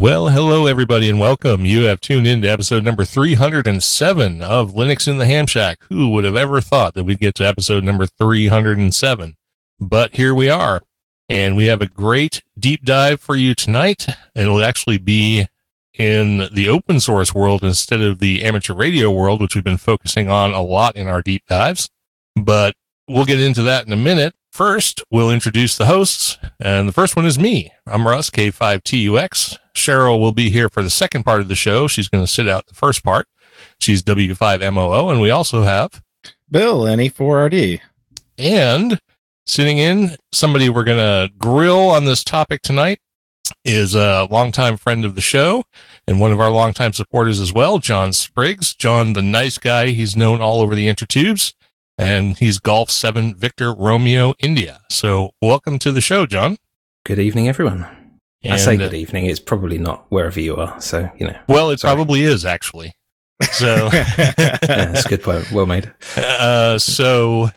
Well, hello, everybody, and welcome. You have tuned in to episode number 307 of Linux in the Ham Shack. Who would have ever thought that we'd get to episode number 307? But here we are, and we have a great deep dive for you tonight. It'll actually be in the open source world instead of the amateur radio world, which we've been focusing on a lot in our deep dives. But we'll get into that in a minute. First, we'll introduce the hosts, and the first one is me. I'm Russ, K5TUX. Cheryl will be here for the second part of the show. She's going to sit out the first part. She's W5MOO, and we also have Bill, NE4RD. And sitting in, somebody we're going to grill on this topic tonight is a longtime friend of the show and one of our longtime supporters as well, Jon Spriggs. Jon, the nice guy, he's known all over the intertubes and he's Golf 7 Victor Romeo India. So, welcome to the show, Jon. Good evening, everyone. And, I say good uh, evening. It's probably not wherever you are. So, you know. Well, it sorry. probably is actually. So, yeah, that's a good point. Well made. Uh, so,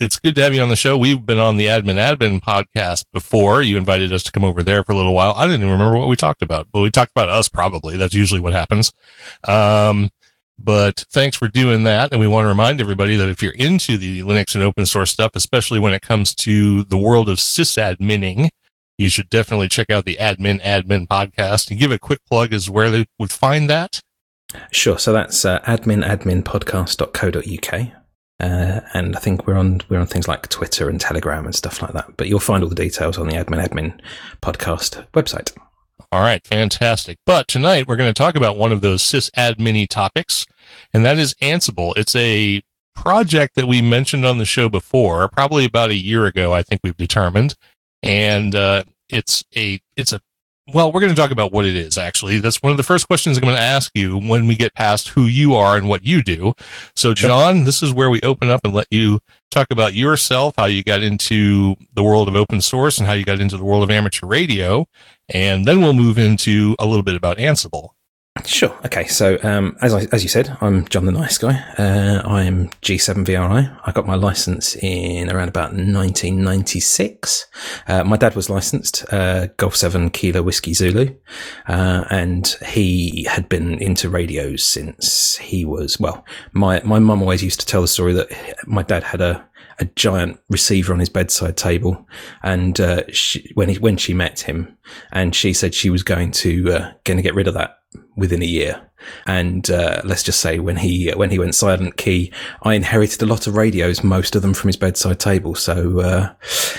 it's good to have you on the show. We've been on the Admin Admin podcast before. You invited us to come over there for a little while. I didn't even remember what we talked about, but we talked about us probably. That's usually what happens. Um, but thanks for doing that. And we want to remind everybody that if you're into the Linux and open source stuff, especially when it comes to the world of sysadmining, you should definitely check out the Admin Admin podcast and give a quick plug as where they would find that. Sure. So that's uh, adminadminpodcast.co.uk. Uh, and I think we're on we're on things like Twitter and Telegram and stuff like that. But you'll find all the details on the Admin Admin podcast website. All right, fantastic. But tonight we're going to talk about one of those sysadmin topics, and that is Ansible. It's a project that we mentioned on the show before, probably about a year ago. I think we've determined, and uh, it's a it's a well, we're going to talk about what it is, actually. That's one of the first questions I'm going to ask you when we get past who you are and what you do. So, Jon, this is where we open up and let you talk about yourself, how you got into the world of open source and how you got into the world of amateur radio. And then we'll move into a little bit about Ansible. Sure. Okay. So, um, as I, as you said, I'm Jon the Nice Guy. Uh, I'm G7VRI. I got my license in around about 1996. Uh, my dad was licensed, uh, Golf 7 Kilo Whiskey Zulu. Uh, and he had been into radios since he was, well, my, my mum always used to tell the story that my dad had a, a giant receiver on his bedside table. And, uh, she, when he, when she met him and she said she was going to, uh, going to get rid of that within a year. And uh, let's just say when he when he went silent key, I inherited a lot of radios, most of them from his bedside table. So uh,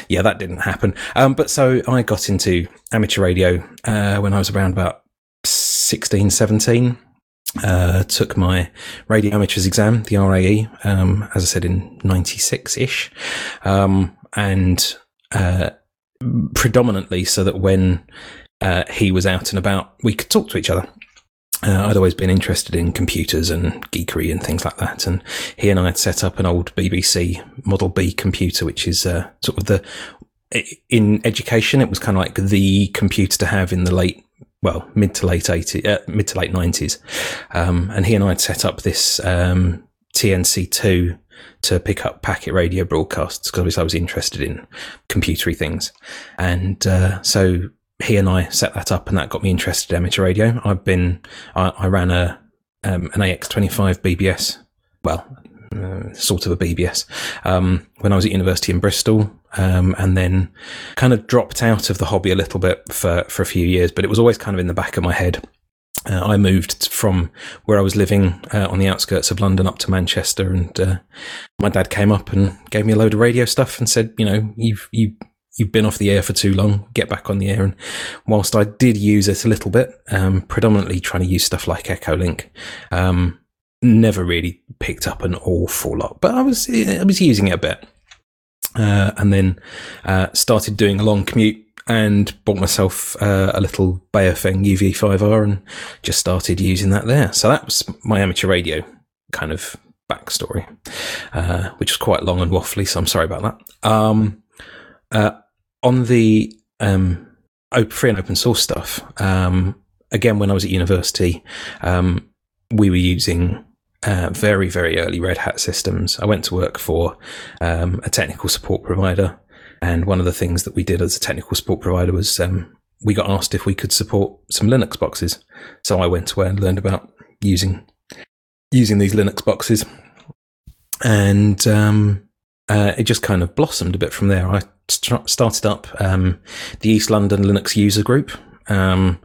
yeah, that didn't happen. Um, but so I got into amateur radio uh, when I was around about 16, 17. Uh, took my radio amateurs exam, the RAE, um, as I said in '96 ish, um, and uh, predominantly so that when uh, he was out and about, we could talk to each other. Uh, I'd always been interested in computers and geekery and things like that. And he and I had set up an old BBC Model B computer, which is uh, sort of the, in education, it was kind of like the computer to have in the late, well, mid to late 80s, uh, mid to late 90s. Um, and he and I had set up this um, TNC2 to pick up packet radio broadcasts because I was interested in computery things. And uh, so he and I set that up, and that got me interested in amateur radio. I've been, I, I ran a um, an AX25 BBS, well, uh, sort of a BBS, um, when I was at university in Bristol, um, and then kind of dropped out of the hobby a little bit for for a few years. But it was always kind of in the back of my head. Uh, I moved from where I was living uh, on the outskirts of London up to Manchester, and uh, my dad came up and gave me a load of radio stuff and said, "You know, you've you you've been off the air for too long, get back on the air. And whilst I did use it a little bit, um, predominantly trying to use stuff like Echolink, um, never really picked up an awful lot, but I was, I was using it a bit. Uh, and then, uh, started doing a long commute and bought myself uh, a little Baofeng UV5R and just started using that there. So that was my amateur radio kind of backstory, uh, which was quite long and waffly. So I'm sorry about that. Um, uh, on the um, free and open source stuff, um, again, when I was at university, um, we were using uh, very, very early Red Hat systems. I went to work for um, a technical support provider. And one of the things that we did as a technical support provider was um, we got asked if we could support some Linux boxes. So I went away and learned about using using these Linux boxes, and um, uh, it just kind of blossomed a bit from there. I st- started up um, the East London Linux user group, um,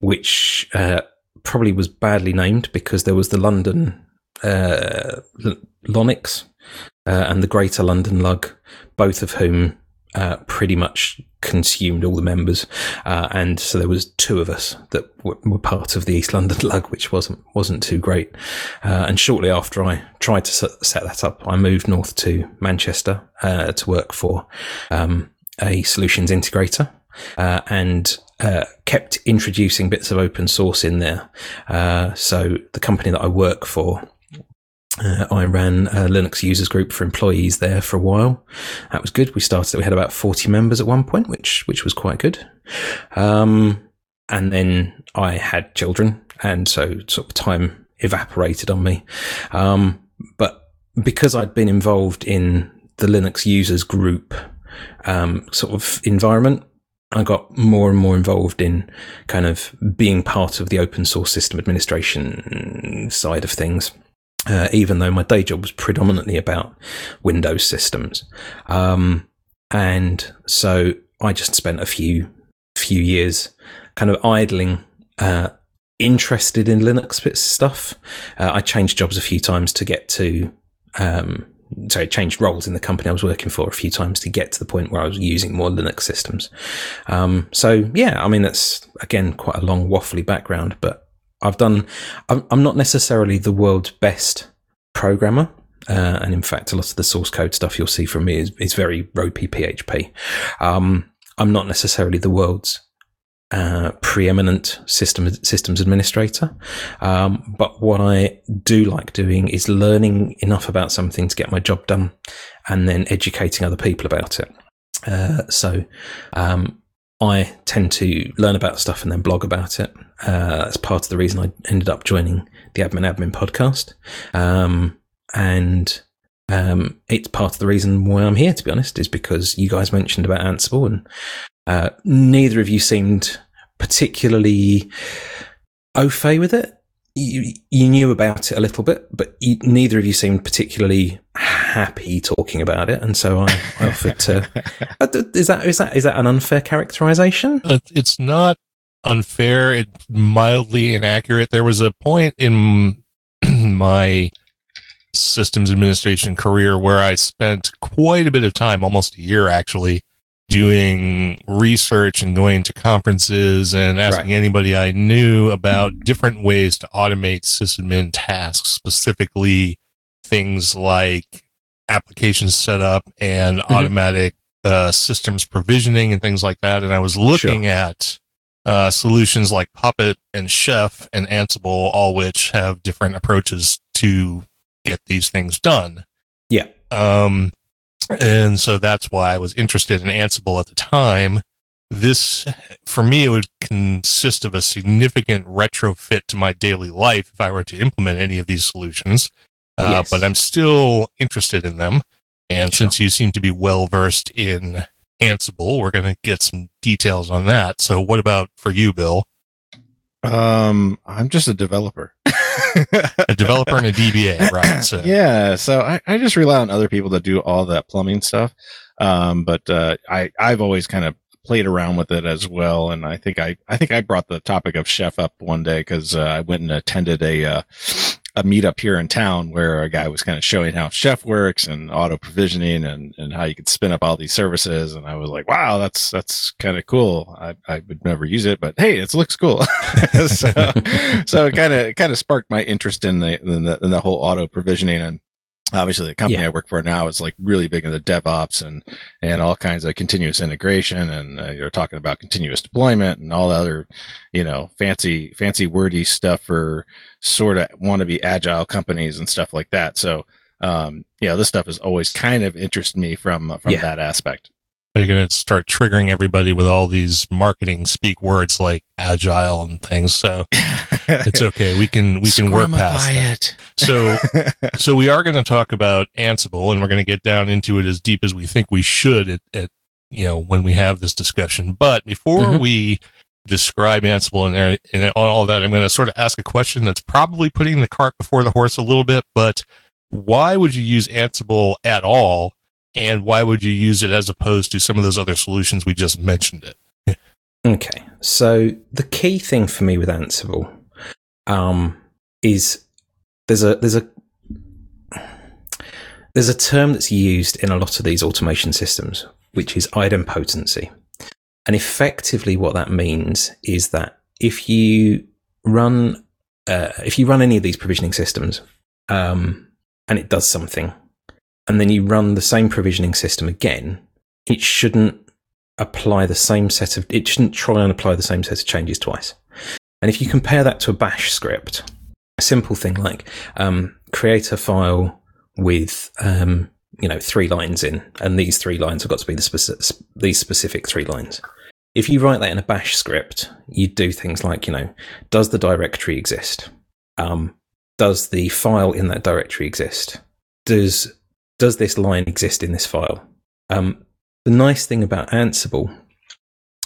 which uh, probably was badly named because there was the London uh, Lonix uh, and the Greater London Lug, both of whom uh, pretty much consumed all the members, uh, and so there was two of us that w- were part of the East London Lug, which wasn't wasn't too great. Uh, and shortly after I tried to set that up, I moved north to Manchester uh, to work for um, a solutions integrator, uh, and uh, kept introducing bits of open source in there. so the company that I work for uh, I ran a Linux users group for employees there for a while. That was good. We started, we had about 40 members at one point, which, which was quite good. Um, and then I had children and so sort of time evaporated on me. Um, but because I'd been involved in the Linux users group, um, sort of environment, I got more and more involved in kind of being part of the open source system administration side of things uh, even though my day job was predominantly about Windows systems. Um, and so I just spent a few few years kind of idling, uh, interested in Linux bits stuff. Uh, I changed jobs a few times to get to. Um, sorry, changed roles in the company I was working for a few times to get to the point where I was using more Linux systems. Um, so yeah, I mean that's again quite a long waffly background, but I've done. I'm, not necessarily the world's best programmer, uh, and in fact, a lot of the source code stuff you'll see from me is, is very ropey PHP. Um, I'm not necessarily the world's uh, preeminent system systems administrator, um, but what I do like doing is learning enough about something to get my job done, and then educating other people about it. Uh, so um, I tend to learn about stuff and then blog about it. Uh, that's part of the reason I ended up joining the Admin Admin podcast. Um, and um, it's part of the reason why I'm here, to be honest, is because you guys mentioned about Ansible and uh, neither of you seemed particularly au fait with it you, you knew about it a little bit, but you, neither of you seemed particularly happy talking about it, and so I, I offered to. Uh, is that is that is that an unfair characterization? It's not unfair. It's mildly inaccurate. There was a point in my systems administration career where I spent quite a bit of time, almost a year actually, doing research and going to conferences and asking right. anybody I knew about different ways to automate sysadmin tasks, specifically things like application setup and mm-hmm. automatic uh, systems provisioning and things like that. And I was looking sure. at uh, solutions like Puppet and Chef and Ansible, all which have different approaches to get these things done. Yeah. Um, and so that's why I was interested in Ansible at the time. This, for me, it would consist of a significant retrofit to my daily life if I were to implement any of these solutions. Uh, yes. But I'm still interested in them. And sure. since you seem to be well versed in Ansible, we're going to get some details on that. So, what about for you, Bill? Um, I'm just a developer. A developer and a DBA, right? So. Yeah. So I, I just rely on other people to do all that plumbing stuff. Um, but, uh, I, I've always kind of played around with it as well. And I think I, I think I brought the topic of chef up one day because, uh, I went and attended a, uh, a meetup here in town where a guy was kind of showing how Chef works and auto provisioning and, and how you could spin up all these services. And I was like, wow, that's, that's kind of cool. I, I would never use it, but hey, it looks cool. so, so it kind of, kind of sparked my interest in the, in the, in the whole auto provisioning and, obviously the company yeah. I work for now is like really big into DevOps and, and all kinds of continuous integration. And uh, you're talking about continuous deployment and all the other, you know, fancy, fancy wordy stuff for sort of want to be agile companies and stuff like that. So, um, yeah, this stuff has always kind of interested me from, uh, from yeah. that aspect. You're going to start triggering everybody with all these marketing speak words like agile and things. So it's okay. We can we can work past it. So so we are going to talk about Ansible, and we're going to get down into it as deep as we think we should at, at you know when we have this discussion. But before mm-hmm. we describe Ansible and, and all that, I'm going to sort of ask a question that's probably putting the cart before the horse a little bit, but why would you use Ansible at all? And why would you use it as opposed to some of those other solutions we just mentioned it? okay. So the key thing for me with Ansible um, is there's a there's a there's a term that's used in a lot of these automation systems, which is idempotency. And effectively, what that means is that if you run uh, if you run any of these provisioning systems um, and it does something, and then you run the same provisioning system again, it shouldn't apply the same set of it shouldn't try and apply the same set of changes twice. And if you compare that to a bash script, a simple thing like um, create a file with um, you know three lines in, and these three lines have got to be the specific, these specific three lines. If you write that in a Bash script, you do things like you know, does the directory exist? Um, does the file in that directory exist? Does does this line exist in this file? Um, the nice thing about Ansible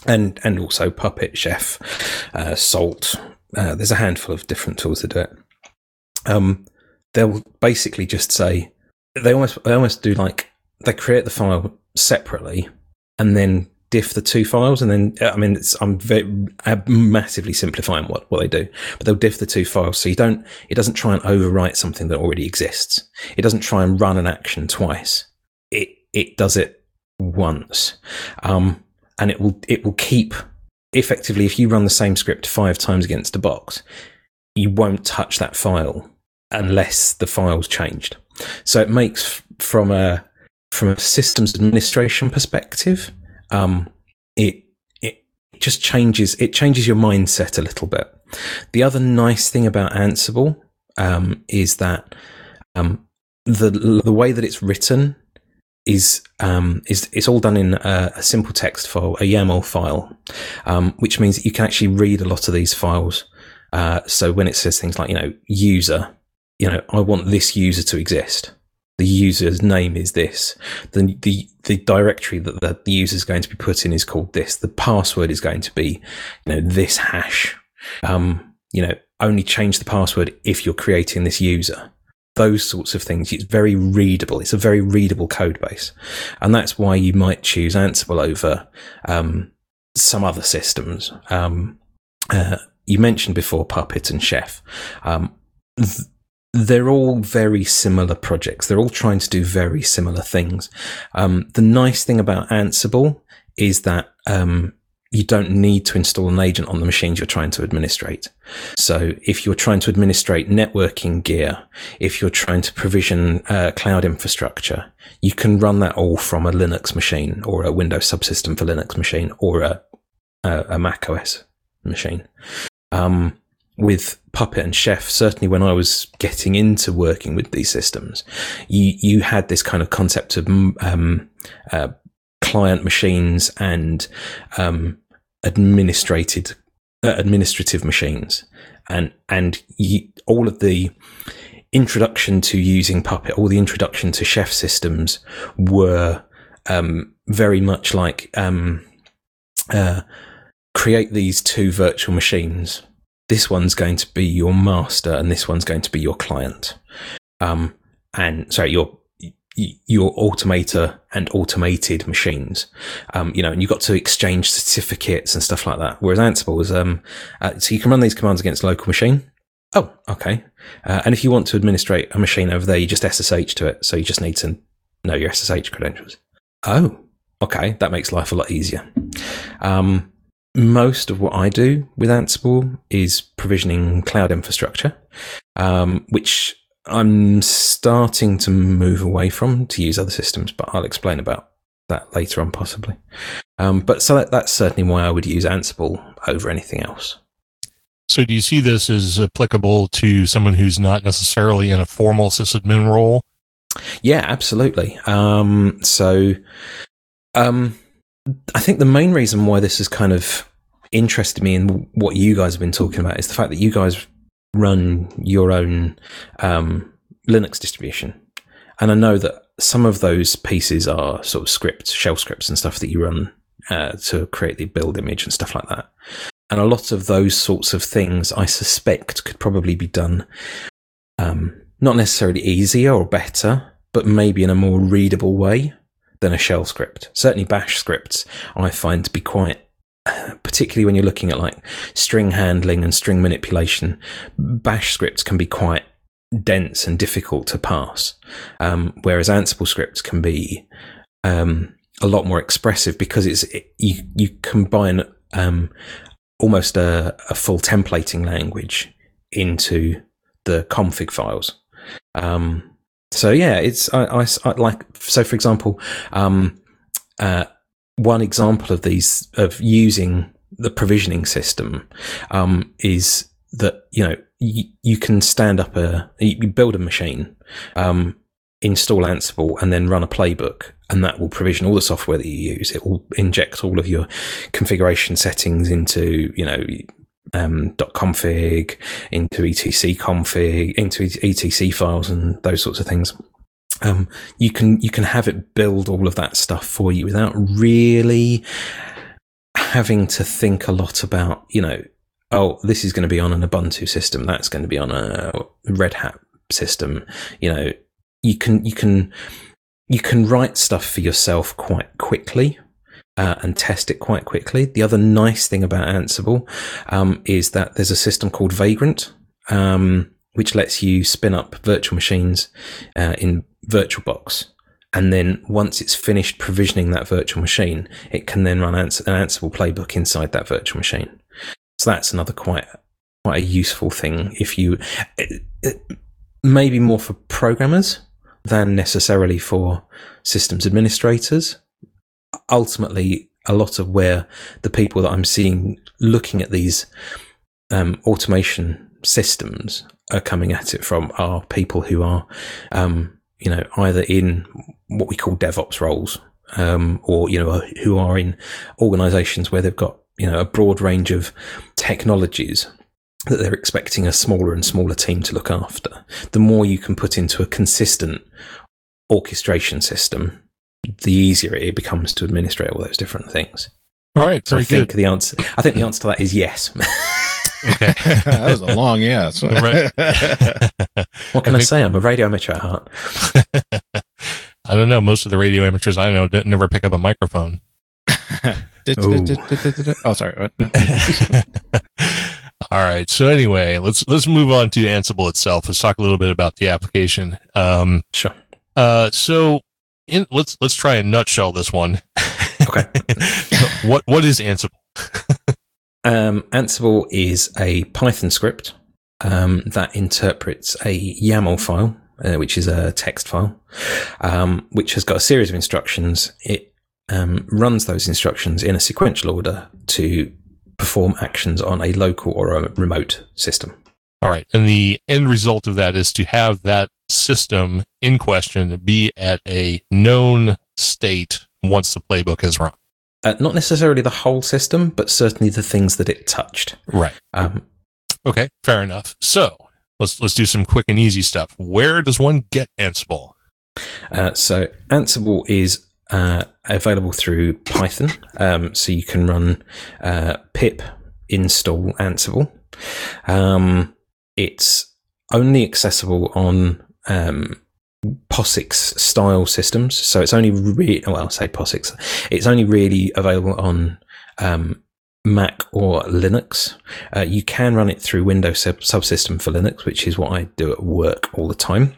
and and also Puppet, Chef, uh, Salt. Uh, there's a handful of different tools that do it. Um, they'll basically just say they almost they almost do like they create the file separately and then diff the two files and then I mean it's I'm very I'm massively simplifying what, what they do but they'll diff the two files. So you don't it doesn't try and overwrite something that already exists. It doesn't try and run an action twice. It it does it once. Um, and it will it will keep effectively if you run the same script five times against a box you won't touch that file unless the file's changed. So it makes from a from a systems administration perspective, um, it it just changes it changes your mindset a little bit. The other nice thing about Ansible um, is that um, the the way that it's written is um, is it's all done in a, a, simple text file, a YAML file, um, which means that you can actually read a lot of these files. Uh, so when it says things like you know user, you know, I want this user to exist. The user's name is this. The, the, the directory that the, user is going to be put in is called this. The password is going to be, you know, this hash. Um, you know, only change the password if you're creating this user. Those sorts of things. It's very readable. It's a very readable code base. And that's why you might choose Ansible over, um, some other systems. Um, uh, you mentioned before Puppet and Chef. Um, th- they're all very similar projects. They're all trying to do very similar things. Um, the nice thing about Ansible is that um, you don't need to install an agent on the machines you're trying to administrate. So if you're trying to administrate networking gear, if you're trying to provision uh, cloud infrastructure, you can run that all from a Linux machine or a Windows subsystem for Linux machine or a, a, a Mac OS machine. Um, with Puppet and Chef, certainly when I was getting into working with these systems, you you had this kind of concept of um, uh, client machines and um, administrated uh, administrative machines, and and you, all of the introduction to using Puppet, all the introduction to Chef systems were um, very much like um, uh, create these two virtual machines this one's going to be your master and this one's going to be your client. Um, and sorry, your your automator and automated machines. Um, you know, and you've got to exchange certificates and stuff like that. Whereas Ansible is, um, uh, so you can run these commands against local machine. Oh, okay. Uh, and if you want to administrate a machine over there, you just SSH to it. So you just need to know your SSH credentials. Oh, okay. That makes life a lot easier. Um, most of what I do with Ansible is provisioning cloud infrastructure, um, which I'm starting to move away from to use other systems, but I'll explain about that later on, possibly. Um, but so that, that's certainly why I would use Ansible over anything else. So, do you see this as applicable to someone who's not necessarily in a formal sysadmin role? Yeah, absolutely. Um, so, um, I think the main reason why this has kind of interested me in what you guys have been talking about is the fact that you guys run your own um, Linux distribution. And I know that some of those pieces are sort of scripts, shell scripts and stuff that you run uh, to create the build image and stuff like that. and a lot of those sorts of things, I suspect, could probably be done um, not necessarily easier or better, but maybe in a more readable way than a shell script. Certainly, bash scripts I find to be quite, particularly when you're looking at like string handling and string manipulation, bash scripts can be quite dense and difficult to pass, um, whereas Ansible scripts can be um, a lot more expressive because it's it, you you combine um, almost a, a, full templating language into the config files. Um, so yeah, it's I, I, I, like so. For example, um, uh, one example of these of using the provisioning system um, is that you know you, you, can stand up a you build a machine, um, install Ansible, and then run a playbook, and that will provision all the software that you use. It will inject all of your configuration settings into you know um, .config into etc config into etc files and those sorts of things. Um, you can you can have it build all of that stuff for you without really having to think a lot about you know oh this is going to be on an Ubuntu system that's going to be on a Red Hat system you know you can you can you can write stuff for yourself quite quickly uh, and test it quite quickly. The other nice thing about Ansible um, is that there's a system called Vagrant, um, which lets you spin up virtual machines uh, in VirtualBox. And then once it's finished provisioning that virtual machine, it can then run an Ansible playbook inside that virtual machine. So that's another quite quite a useful thing if you it, it, maybe more for programmers than necessarily for systems administrators. Ultimately, a lot of where the people that I'm seeing looking at these um, automation systems are coming at it from are people who are, um, you know, either in what we call DevOps roles, um, or you know, who are in organisations where they've got you know a broad range of technologies that they're expecting a smaller and smaller team to look after. The more you can put into a consistent orchestration system, the easier it becomes to administrate all those different things. All right, so I good. think the answer. I think the answer to that is yes. okay, that was a long yes. what can I, I say? I'm a radio amateur at heart. I don't know. Most of the radio amateurs I know didn't never pick up a microphone. oh, sorry. All right. So anyway, let's let's move on to Ansible itself. Let's talk a little bit about the application. Um, sure. Uh, so in, let's let's try and nutshell this one. Okay. what what is Ansible? um, Ansible is a Python script um, that interprets a YAML file, uh, which is a text file, um, which has got a series of instructions. It um, runs those instructions in a sequential order to perform actions on a local or a remote system. All right. And the end result of that is to have that system in question be at a known state once the playbook has run. Uh, not necessarily the whole system, but certainly the things that it touched. Right. Um, okay. Fair enough. So let's let's do some quick and easy stuff. Where does one get Ansible? Uh, so Ansible is uh, available through Python. Um, so you can run uh, pip install Ansible. Um, it's only accessible on um, POSIX style systems. So it's only well, say POSIX. It's only really available on um, Mac or Linux. Uh, you can run it through Windows sub- subsystem for Linux, which is what I do at work all the time.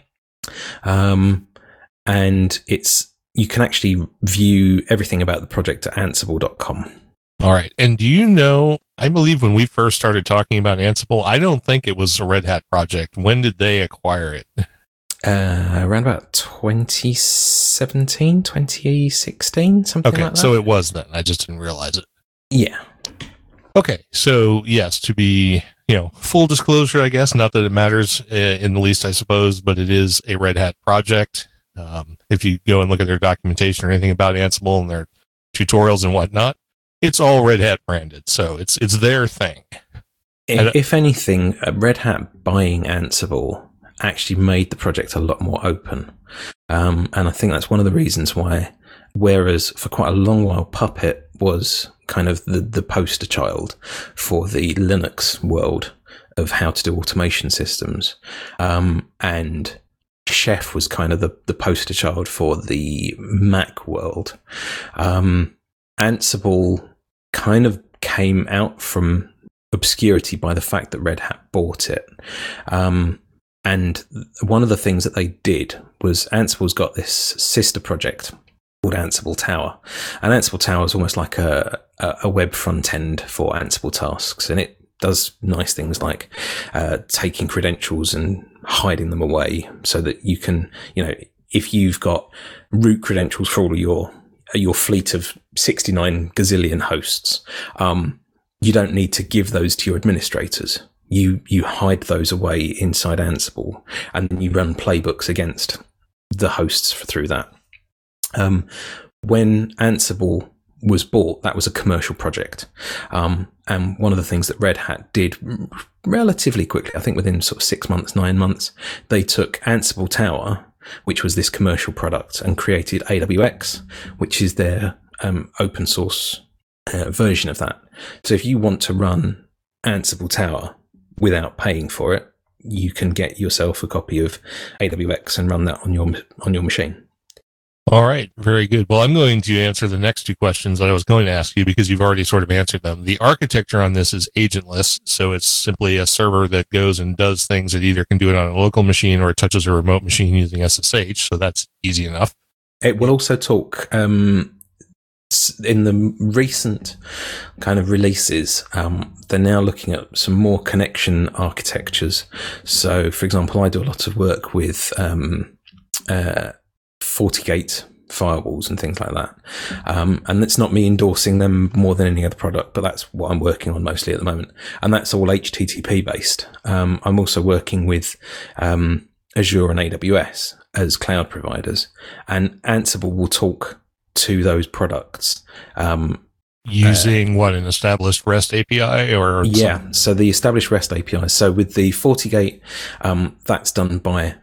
Um, and it's you can actually view everything about the project at ansible.com. All right. And do you know, I believe when we first started talking about Ansible, I don't think it was a Red Hat project. When did they acquire it? Uh, around about 2017, 2016, something okay, like that. Okay, so it was then. I just didn't realize it. Yeah. Okay. So, yes, to be, you know, full disclosure, I guess, not that it matters uh, in the least, I suppose, but it is a Red Hat project. Um, if you go and look at their documentation or anything about Ansible and their tutorials and whatnot, it's all Red Hat branded, so it's it's their thing. If, if anything, uh, Red Hat buying Ansible actually made the project a lot more open, um, and I think that's one of the reasons why Whereas for quite a long while, Puppet was kind of the, the poster child for the Linux world of how to do automation systems. Um, and Chef was kind of the, the poster child for the Mac world. Um, Ansible kind of came out from obscurity by the fact that Red Hat bought it. Um, and one of the things that they did was Ansible's got this sister project called Ansible Tower. And Ansible Tower is almost like a, a web front end for Ansible tasks. And it does nice things like uh, taking credentials and hiding them away so that you can, you know, if you've got root credentials for all of your your fleet of 69 gazillion hosts, um, you don't need to give those to your administrators. You you hide those away inside Ansible, and you run playbooks against the hosts through that. Um, when Ansible was bought, that was a commercial project. Um, and one of the things that Red Hat did relatively quickly, I think within sort of six months, nine months, they took Ansible Tower, which was this commercial product, and created AWX, which is their um, open source uh, version of that. So if you want to run Ansible Tower without paying for it, you can get yourself a copy of AWX and run that on your on your machine. All right, very good. Well, I'm going to answer the next two questions that I was going to ask you because you've already sort of answered them. The architecture on this is agentless, so it's simply a server that goes and does things. It either can do it on a local machine or it touches a remote machine using SSH, so that's easy enough. It will also talk um, in the recent kind of releases. Um, they're now looking at some more connection architectures. So, for example, I do a lot of work with. Um, uh, FortiGate firewalls and things like that. Um, and it's not me endorsing them more than any other product, but that's what I'm working on mostly at the moment. And that's all HTTP based. Um, I'm also working with um, Azure and AWS as cloud providers, and Ansible will talk to those products. Um, Using uh, what an established REST API or yeah, some- so the established REST API. So with the FortiGate, um, that's done by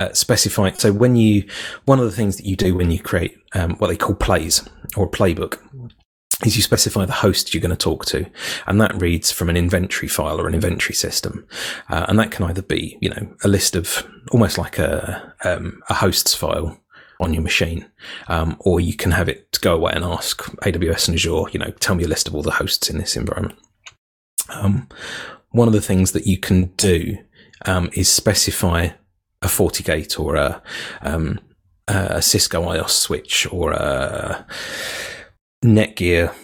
uh, specifying. So when you, one of the things that you do when you create um, what they call plays or a playbook is you specify the host you're going to talk to, and that reads from an inventory file or an inventory system, uh, and that can either be you know a list of almost like a um, a hosts file on your machine, um, or you can have it go away and ask AWS and Azure, you know, tell me a list of all the hosts in this environment. Um, one of the things that you can do um, is specify a FortiGate or a, um, a Cisco IOS switch or a Netgear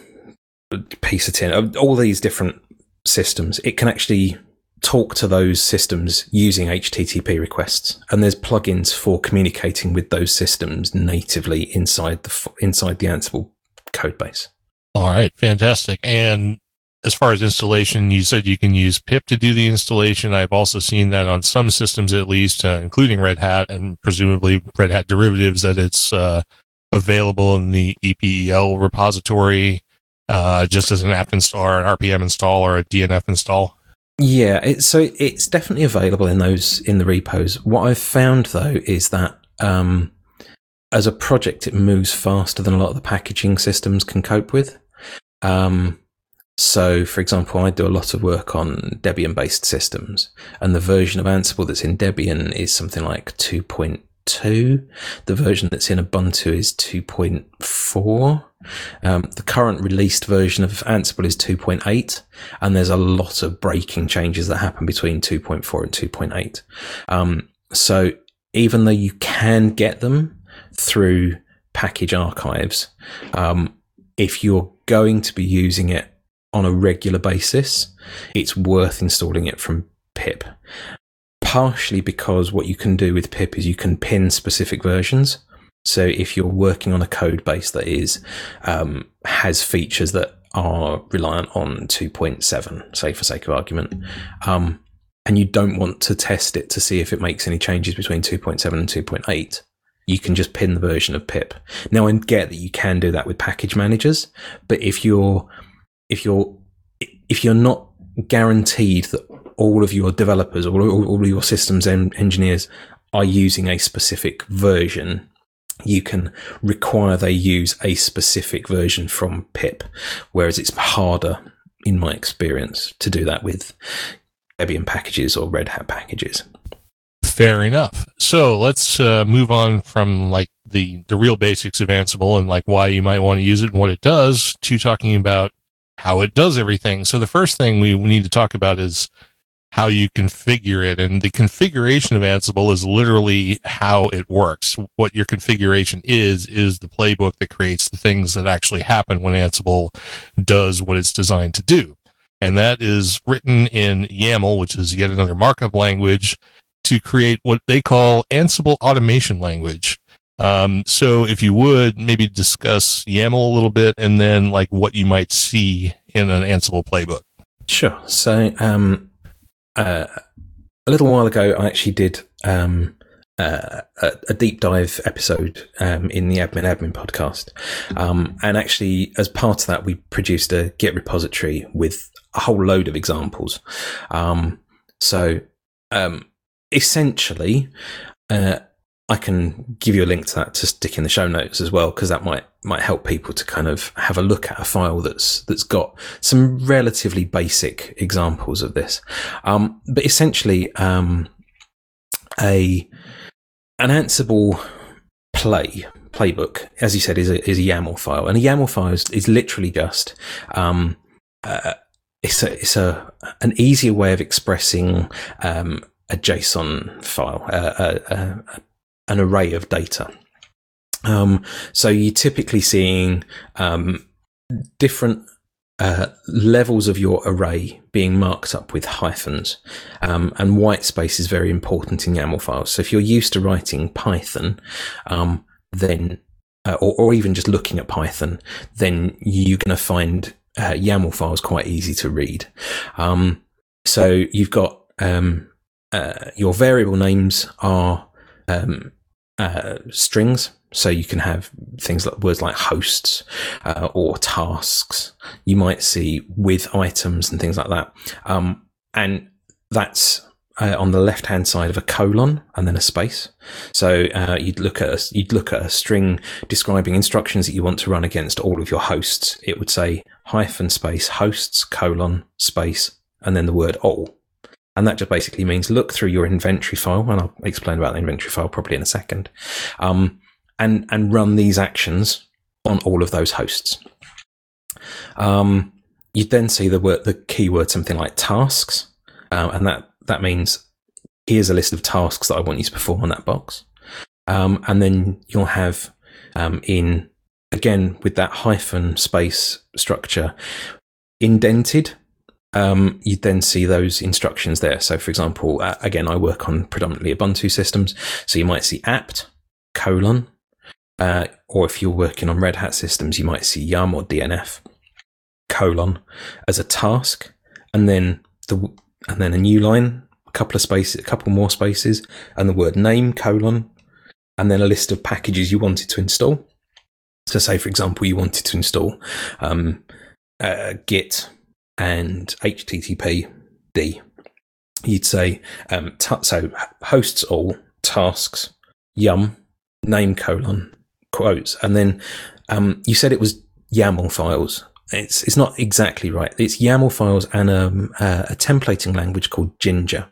piece of tin, all these different systems, it can actually talk to those systems using HTTP requests. And there's plugins for communicating with those systems natively inside the inside the Ansible code base. All right, fantastic. And as far as installation, you said you can use pip to do the installation. I've also seen that on some systems, at least, uh, including Red Hat and presumably Red Hat derivatives, that it's uh, available in the EPEL repository uh, just as an app install or an RPM install or a DNF install. Yeah, so it's definitely available in those in the repos. What I've found though is that um, as a project, it moves faster than a lot of the packaging systems can cope with. Um, so, for example, I do a lot of work on Debian based systems, and the version of Ansible that's in Debian is something like 2.2. The version that's in Ubuntu is 2.4. Um, the current released version of Ansible is 2.8, and there's a lot of breaking changes that happen between 2.4 and 2.8. Um, so, even though you can get them through package archives, um, if you're going to be using it on a regular basis, it's worth installing it from pip. Partially because what you can do with pip is you can pin specific versions. So if you're working on a code base that is um, has features that are reliant on 2.7, say for sake of argument, um, and you don't want to test it to see if it makes any changes between 2.7 and 2.8, you can just pin the version of pip. Now I get that you can do that with package managers, but if you're if you're if you're not guaranteed that all of your developers or all, all your systems engineers are using a specific version, you can require they use a specific version from pip, whereas it's harder, in my experience, to do that with Debian packages or Red Hat packages. Fair enough. So let's uh, move on from like the the real basics of Ansible and like why you might want to use it and what it does to talking about how it does everything. So the first thing we need to talk about is how you configure it. And the configuration of Ansible is literally how it works. What your configuration is, is the playbook that creates the things that actually happen when Ansible does what it's designed to do. And that is written in YAML, which is yet another markup language to create what they call Ansible automation language. Um, so if you would maybe discuss YAML a little bit and then like what you might see in an Ansible playbook. Sure. So, um, uh, a little while ago, I actually did um, uh, a, a, deep dive episode um, in the Admin Admin podcast, um, and actually, as part of that, we produced a Git repository with a whole load of examples. Um, so, um, essentially, uh, I can give you a link to that to stick in the show notes as well, because that might might help people to kind of have a look at a file that's that's got some relatively basic examples of this. Um, but essentially, um, a an Ansible play playbook, as you said, is a is a YAML file, and a YAML file is, is literally just um, uh, it's a it's a an easier way of expressing um, a JSON file, uh, uh, an array of data. Um, so you're typically seeing um, different uh, levels of your array being marked up with hyphens, um, and white space is very important in YAML files. So if you're used to writing Python, um, then uh, or, or, even just looking at Python, then you're going to find uh, YAML files quite easy to read. Um, so you've got um, uh, your variable names are um, uh, strings. So you can have things like words like hosts uh, or tasks. You might see with items and things like that. Um, and that's uh, on the left hand side of a colon and then a space. So uh, you'd look at a, you'd look at a string describing instructions that you want to run against all of your hosts. It would say hyphen space hosts colon space and then the word all. And that just basically means look through your inventory file, and I'll explain about the inventory file probably in a second, um, and and run these actions on all of those hosts. Um, you then see the word, the keyword something like tasks, uh, and that that means here's a list of tasks that I want you to perform on that box, um, and then you'll have um, in again with that hyphen space structure indented um, you then see those instructions there. So, for example, uh, again, I work on predominantly Ubuntu systems, so you might see apt colon, uh, or if you're working on Red Hat systems, you might see yum or DNF colon as a task, and then the and then a new line, a couple of spaces, a couple more spaces, and the word name colon, and then a list of packages you wanted to install. So, say for example, you wanted to install um, uh, Git and HTTPD. You'd say um, t- so hosts all tasks yum name colon quotes and then um, you said it was YAML files. It's it's not exactly right. It's YAML files and um, uh, a templating language called Jinja.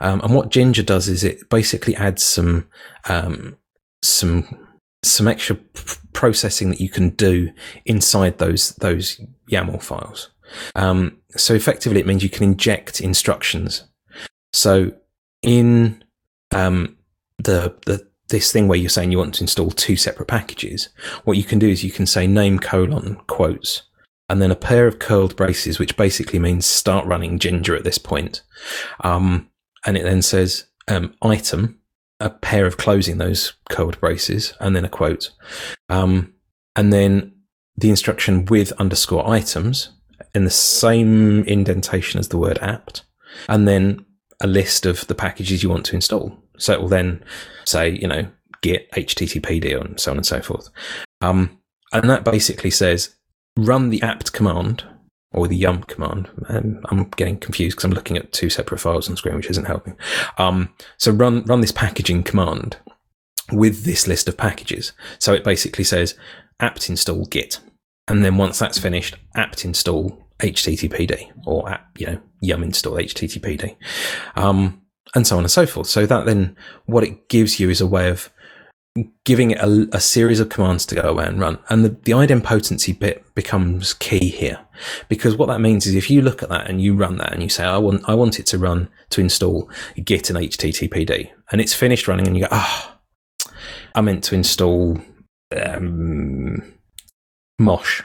Um, and what Jinja does is it basically adds some um, some some extra p- processing that you can do inside those those YAML files. Um, so effectively, it means you can inject instructions. So in um, the the this thing where you're saying you want to install two separate packages, what you can do is you can say name colon quotes and then a pair of curled braces, which basically means start running Jinja at this point. Um, and it then says um, item, a pair of closing those curled braces, and then a quote. Um, and then the instruction with underscore items, in the same indentation as the word apt, and then a list of the packages you want to install. So it will then say, you know, git httpd and so on and so forth. Um, and that basically says run the apt command or the yum command. And I'm getting confused because I'm looking at two separate files on screen, which isn't helping. Um, so run run this packaging command with this list of packages. So it basically says apt install git. And then once that's finished, apt install HTTPD or you know, yum install HTTPD. Um, and so on and so forth. So that then what it gives you is a way of giving it a, a, series of commands to go away and run. And the, the idempotency bit becomes key here because what that means is if you look at that and you run that and you say, I want, I want it to run to install git and HTTPD and it's finished running and you go, ah, oh, I meant to install, um, Mosh,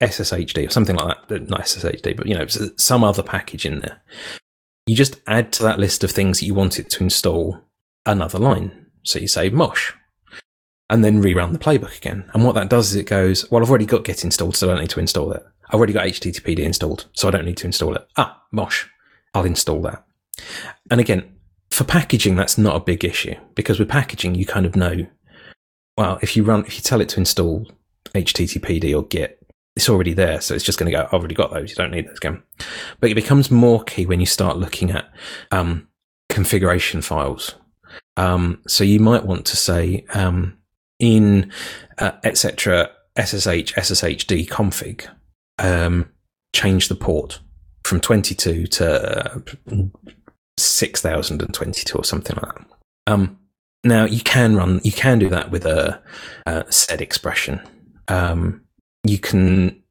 SSHD or something like that. Not SSHD, but you know, some other package in there. You just add to that list of things that you want it to install another line. So you say Mosh and then rerun the playbook again. And what that does is it goes, well, I've already got Git installed, so I don't need to install it. I've already got HTTPD installed, so I don't need to install it. Ah, Mosh, I'll install that. And again, for packaging, that's not a big issue because with packaging, you kind of know, well, if you run, if you tell it to install HTTPD or Git, it's already there. So it's just going to go, I've already got those. You don't need those again. But it becomes more key when you start looking at um, configuration files. Um, so you might want to say, um, in uh, etc SSH SSHD config um, change the port from 22 to uh, 6022 or something like that. Um, now you can run, you can do that with a, a sed expression. Um, you can,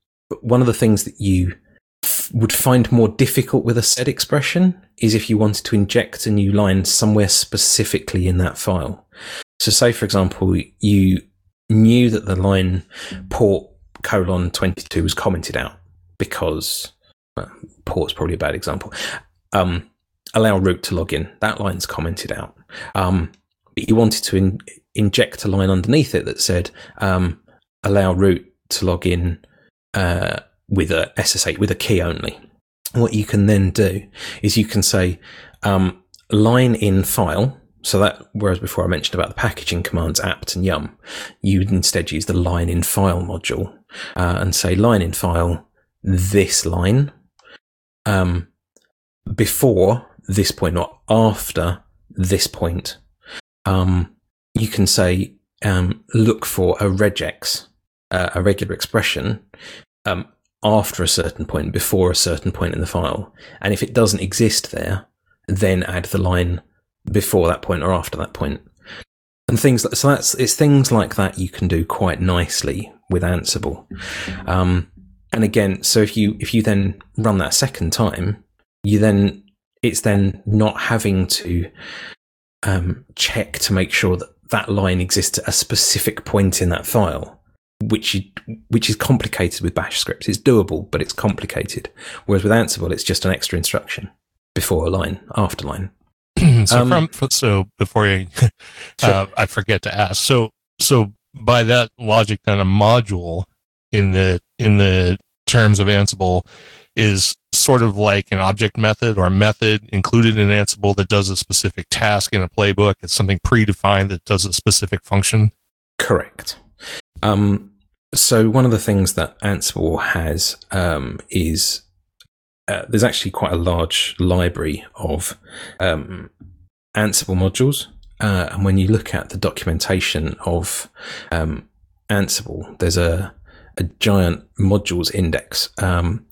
one of the things that you f- would find more difficult with a sed expression is if you wanted to inject a new line somewhere specifically in that file. So say, for example, you knew that the line port colon 22 was commented out because well, port's probably a bad example. Um, allow root to log in. That line's commented out. Um, but you wanted to in, inject a line underneath it that said um, allow root to log in uh, with a SSH with a key only. What you can then do is you can say um, line in file so that, whereas before I mentioned about the packaging commands apt and yum, you instead use the line in file module uh, and say line in file this line um, before this point or after this point. Um, you can say um, look for a regex, uh, a regular expression um, after a certain point, before a certain point in the file, and if it doesn't exist there, then add the line before that point or after that point. And things like, so that's, it's things like that you can do quite nicely with Ansible. Um, and again, so if you, if you then run that second time, you then, it's then not having to, um, check to make sure that that line exists at a specific point in that file, which you, which is complicated with Bash scripts. It's doable, but it's complicated. Whereas with Ansible, it's just an extra instruction before a line, after line. so um, from so before you, sure. uh, I forget to ask. So so by that logic, then a module in the in the terms of Ansible is sort of like an object method or a method included in Ansible that does a specific task in a playbook. It's something predefined that does a specific function. Correct. Um, so one of the things that Ansible has um, is uh, there's actually quite a large library of um, Ansible modules. Uh, and when you look at the documentation of um, Ansible, there's a, a giant modules index, um,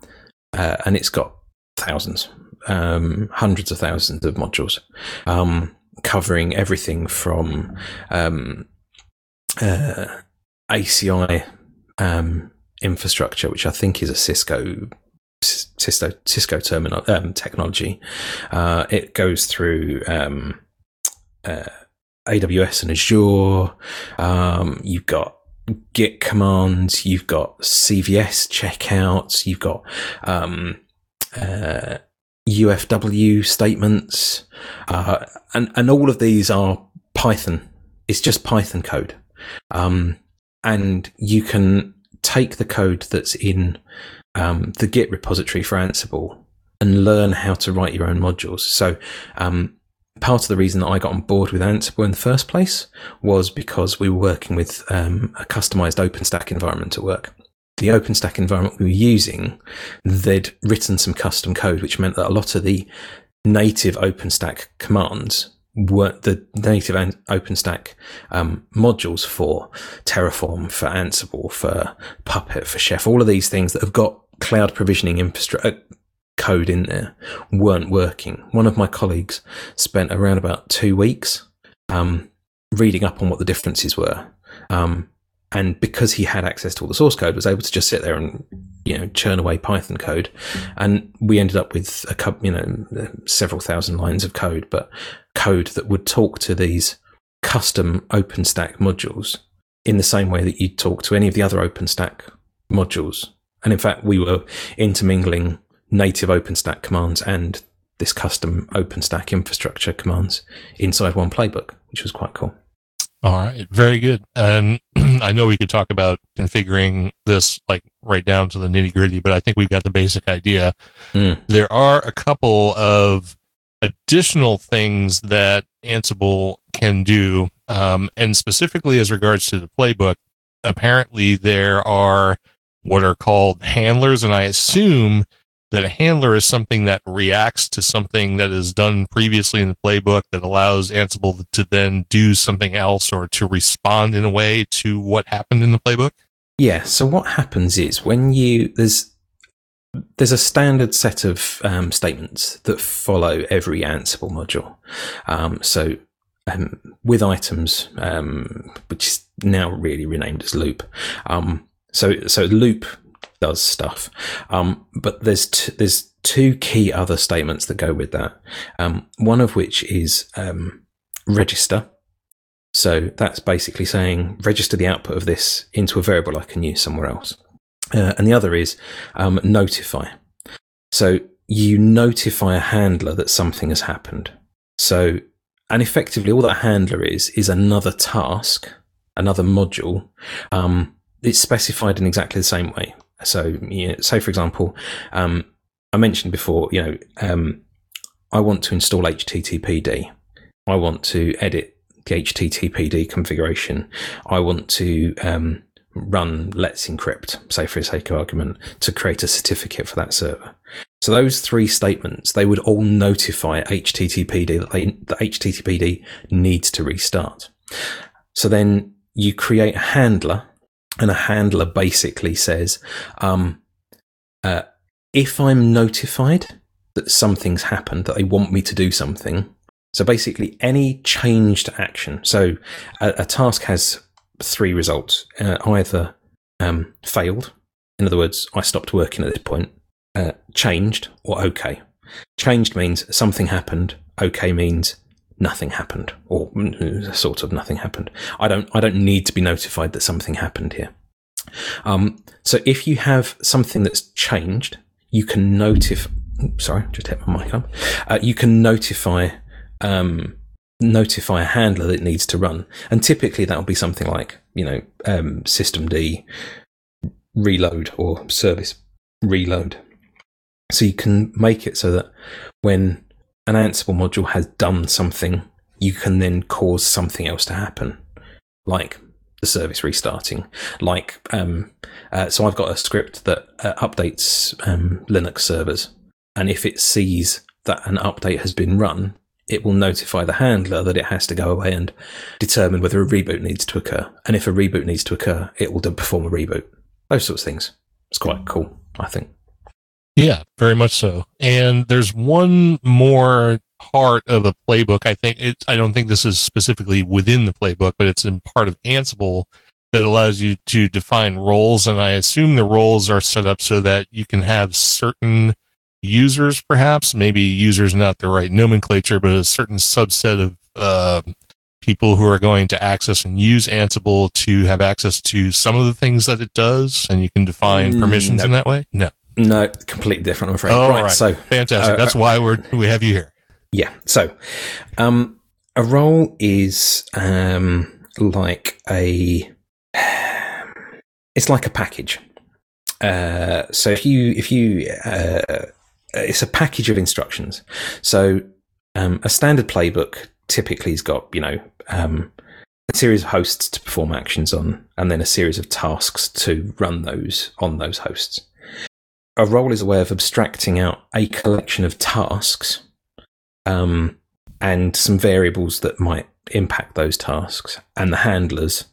uh, and it's got thousands, um, hundreds of thousands of modules, um, covering everything from uh, ACI um, infrastructure, which I think is a Cisco Cisco, Cisco terminal um, technology. Uh, it goes through um, uh, AWS and Azure. Um, you've got Git commands. You've got CVS checkouts. You've got um, uh, UFW statements, uh, and and all of these are Python. It's just Python code, um, and you can take the code that's in um, the Git repository for Ansible and learn how to write your own modules. So, um, part of the reason that I got on board with Ansible in the first place was because we were working with um, a customized OpenStack environment at work. The OpenStack environment we were using, they'd written some custom code, which meant that a lot of the native OpenStack commands were the native OpenStack um, modules for Terraform, for Ansible, for Puppet, for Chef, all of these things that have got cloud provisioning infrastructure code in there weren't working. One of my colleagues spent around about two weeks um, reading up on what the differences were. Um, and because he had access to all the source code, was able to just sit there and you know churn away Python code, and we ended up with a couple, you know, several thousand lines of code, but code that would talk to these custom OpenStack modules in the same way that you'd talk to any of the other OpenStack modules. And in fact, we were intermingling native OpenStack commands and this custom OpenStack infrastructure commands inside one playbook, which was quite cool. All right, very good. And I know we could talk about configuring this like right down to the nitty gritty, but I think we've got the basic idea. Mm. There are a couple of additional things that Ansible can do, um, and specifically as regards to the playbook. Apparently, there are what are called handlers, and I assume that a handler is something that reacts to something that is done previously in the playbook that allows Ansible to then do something else or to respond in a way to what happened in the playbook? Yeah. So what happens is when you there's there's a standard set of um, statements that follow every Ansible module. Um, so um, with items, um, which is now really renamed as loop. Um, so so loop does stuff. But there's t- there's two key other statements that go with that. One of which is register. So that's basically saying register the output of this into a variable I can use somewhere else. Uh, and the other is um, notify. So you notify a handler that something has happened. So, and effectively, all that handler is is another task, another module. Um, it's specified in exactly the same way. So, you know, say for example, um, I mentioned before, you know, um, I want to install HTTPD. I want to edit the HTTPD configuration. I want to um, run Let's Encrypt, say for the sake of argument, to create a certificate for that server. So those three statements, they would all notify HTTPD that, they, that HTTPD needs to restart. So then you create a handler and a handler basically says, um, uh, if I'm notified that something's happened, that they want me to do something. So basically, any changed action. So a, a task has three results: uh, either um, failed, in other words, I stopped working at this point, uh, changed, or okay. Changed means something happened. Okay means nothing happened, or sort of nothing happened. I don't, I don't need to be notified that something happened here. Um, so if you have something that's changed, you can notify. Sorry, just hit my mic up. Uh, you can notify um, notify a handler that needs to run, and typically that will be something like you know um, systemd reload or service reload. So you can make it so that when an Ansible module has done something, you can then cause something else to happen, like the service restarting. Like, um, uh, so I've got a script that uh, updates um, Linux servers, and if it sees that an update has been run, it will notify the handler that it has to go away and determine whether a reboot needs to occur. And if a reboot needs to occur, it will perform a reboot. Those sorts of things. It's quite cool, I think. Yeah, very much so. And there's one more part of the playbook. I think it's, I don't think this is specifically within the playbook, but it's in part of Ansible that allows you to define roles. And I assume the roles are set up so that you can have certain users, perhaps, maybe users not the right nomenclature, but a certain subset of, uh, people who are going to access and use Ansible to have access to some of the things that it does. And you can define Mm, permissions no. in that way. No. No, completely different, I'm afraid. All right, right. so Fantastic. Uh, That's why we're, we have you here. Yeah. So, um, a role is um, like a it's like a package. Uh, so if you if you uh, it's a package of instructions. So um, a standard playbook typically has got you know um, a series of hosts to perform actions on, and then a series of tasks to run those on those hosts. A role is a way of abstracting out a collection of tasks um, and some variables that might impact those tasks, and the handlers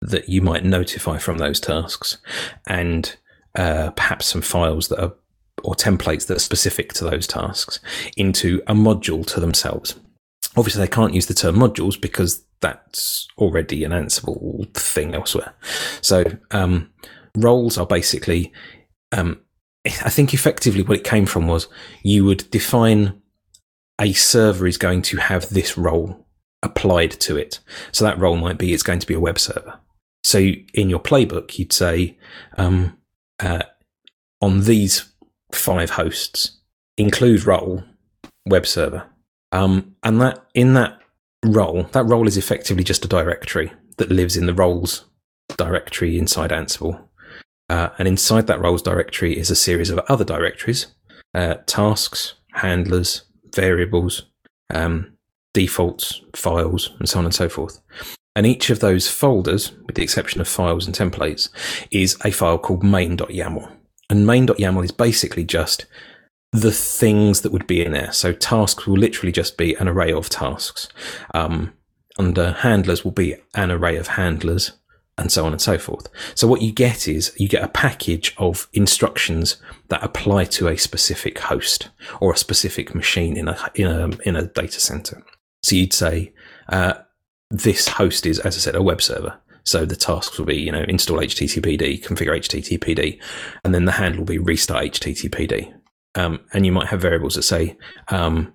that you might notify from those tasks, and uh, perhaps some files that are or templates that are specific to those tasks into a module to themselves. Obviously, they can't use the term modules because that's already an Ansible thing elsewhere. So, um, roles are basically, um, I think effectively what it came from was you would define a server is going to have this role applied to it. So that role might be it's going to be a web server. So in your playbook, you'd say um, uh, on these five hosts include role web server, um, and that in that role, that role is effectively just a directory that lives in the roles directory inside Ansible. Uh, and inside that roles directory is a series of other directories, uh, tasks, handlers, variables, um, defaults, files, and so on and so forth. And each of those folders, with the exception of files and templates, is a file called main.yaml. And main.yaml is basically just the things that would be in there. So tasks will literally just be an array of tasks. Um, under handlers will be an array of handlers and so on and so forth. So what you get is you get a package of instructions that apply to a specific host or a specific machine in a in a in a data center. So you'd say uh, this host is, as I said, a web server. So the tasks will be, you know, install HTTPD, configure HTTPD, and then the handle will be restart HTTPD. Um, and you might have variables that say, um,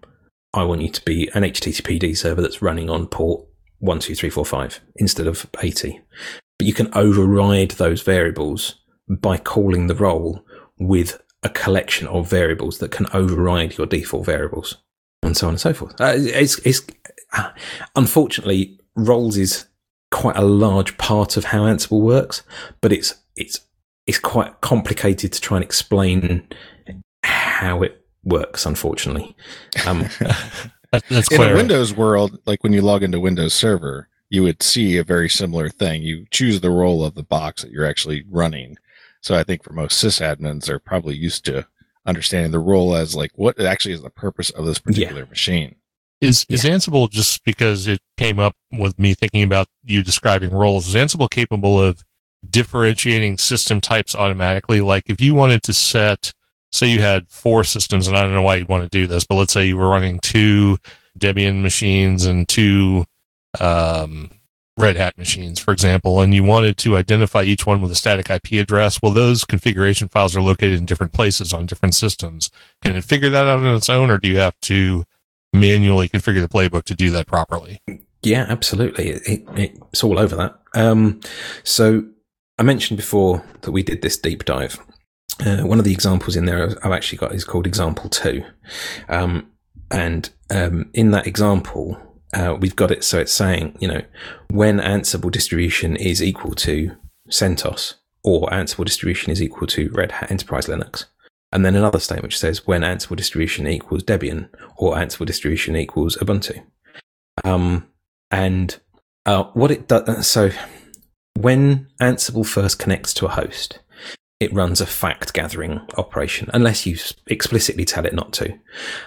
I want you to be an HTTPD server that's running on port 12345 instead of 80 but you can override those variables by calling the role with a collection of variables that can override your default variables and so on and so forth. Uh, it's, it's uh, unfortunately roles is quite a large part of how Ansible works, but it's it's it's quite complicated to try and explain how it works. Unfortunately, um, that's in a Windows world, like when you log into Windows Server, you would see a very similar thing. You choose the role of the box that you're actually running. So I think for most sysadmins, they're probably used to understanding the role as like what actually is the purpose of this particular yeah. machine. Is is Ansible just because it came up with me thinking about you describing roles? Is Ansible capable of differentiating system types automatically? Like if you wanted to set, say you had four systems, and I don't know why you'd want to do this, but let's say you were running two Debian machines and two um, Red Hat machines, for example, and you wanted to identify each one with a static IP address, well, those configuration files are located in different places on different systems. Can it figure that out on its own, or do you have to manually configure the playbook to do that properly? Yeah, absolutely. It, it, it's all over that. Um, so I mentioned before that we did this deep dive. Uh, one of the examples in there I've actually got is called example two. Um, and um, in that example, uh, we've got it so it's saying, you know, when Ansible distribution is equal to CentOS or Ansible distribution is equal to Red Hat Enterprise Linux. And then another statement which says when Ansible distribution equals Debian or Ansible distribution equals Ubuntu. Um, and uh, what it does, so when Ansible first connects to a host, it runs a fact gathering operation, unless you explicitly tell it not to.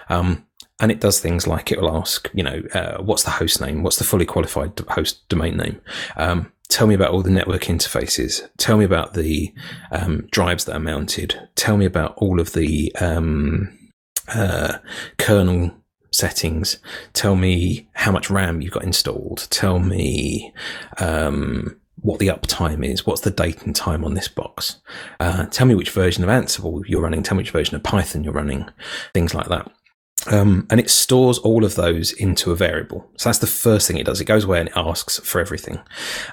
Um, and it does things like it will ask, you know, uh, what's the host name? What's the fully qualified host domain name? Um, tell me about all the network interfaces. Tell me about the um, drives that are mounted. Tell me about all of the um, uh, kernel settings. Tell me how much RAM you've got installed. Tell me um, what the uptime is. What's the date and time on this box? Uh, tell me which version of Ansible you're running. Tell me which version of Python you're running. Things like that. Um, and it stores all of those into a variable. So that's the first thing it does. It goes away and it asks for everything.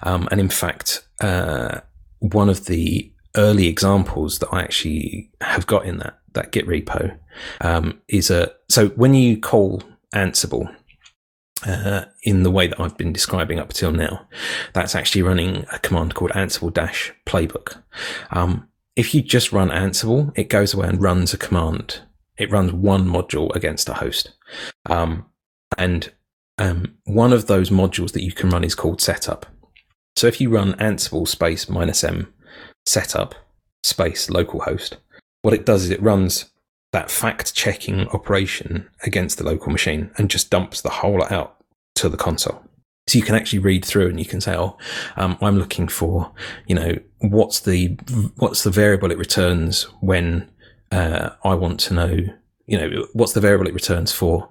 Um, and in fact, uh, one of the early examples that I actually have got in that that Git repo um, is a so when you call Ansible uh, in the way that I've been describing up till now, that's actually running a command called Ansible dash playbook. Um, if you just run Ansible, it goes away and runs a command it runs one module against a host. Um, and um, one of those modules that you can run is called setup. So if you run Ansible space minus m setup space localhost, what it does is it runs that fact checking operation against the local machine and just dumps the whole lot out to the console. So you can actually read through and you can say, "Oh, um, I'm looking for, you know, what's the what's the variable it returns when uh, I want to know, you know, what's the variable it returns for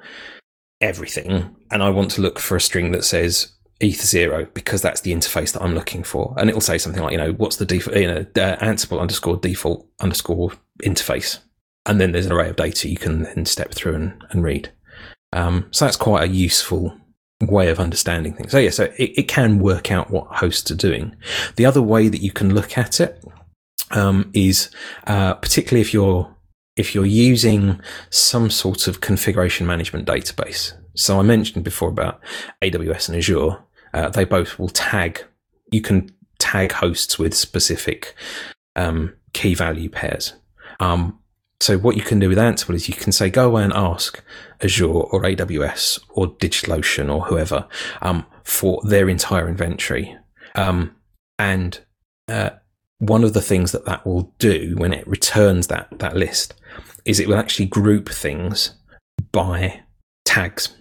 everything, and I want to look for a string that says ETH zero because that's the interface that I'm looking for, and it'll say something like, you know, what's the default, you know, uh, Ansible underscore default underscore interface, and then there's an array of data you can then step through and, and read. Um, so that's quite a useful way of understanding things. So yeah, so it, it, can work out what hosts are doing. The other way that you can look at it um, is uh, particularly if you're if you're using some sort of configuration management database. So I mentioned before about AWS and Azure. Uh, they both will tag. You can tag hosts with specific um, key value pairs. Um, so what you can do with Ansible is you can say, go away and ask Azure or AWS or DigitalOcean or whoever um, for their entire inventory. Um, and uh, one of the things that that will do when it returns that that list is it will actually group things by tags.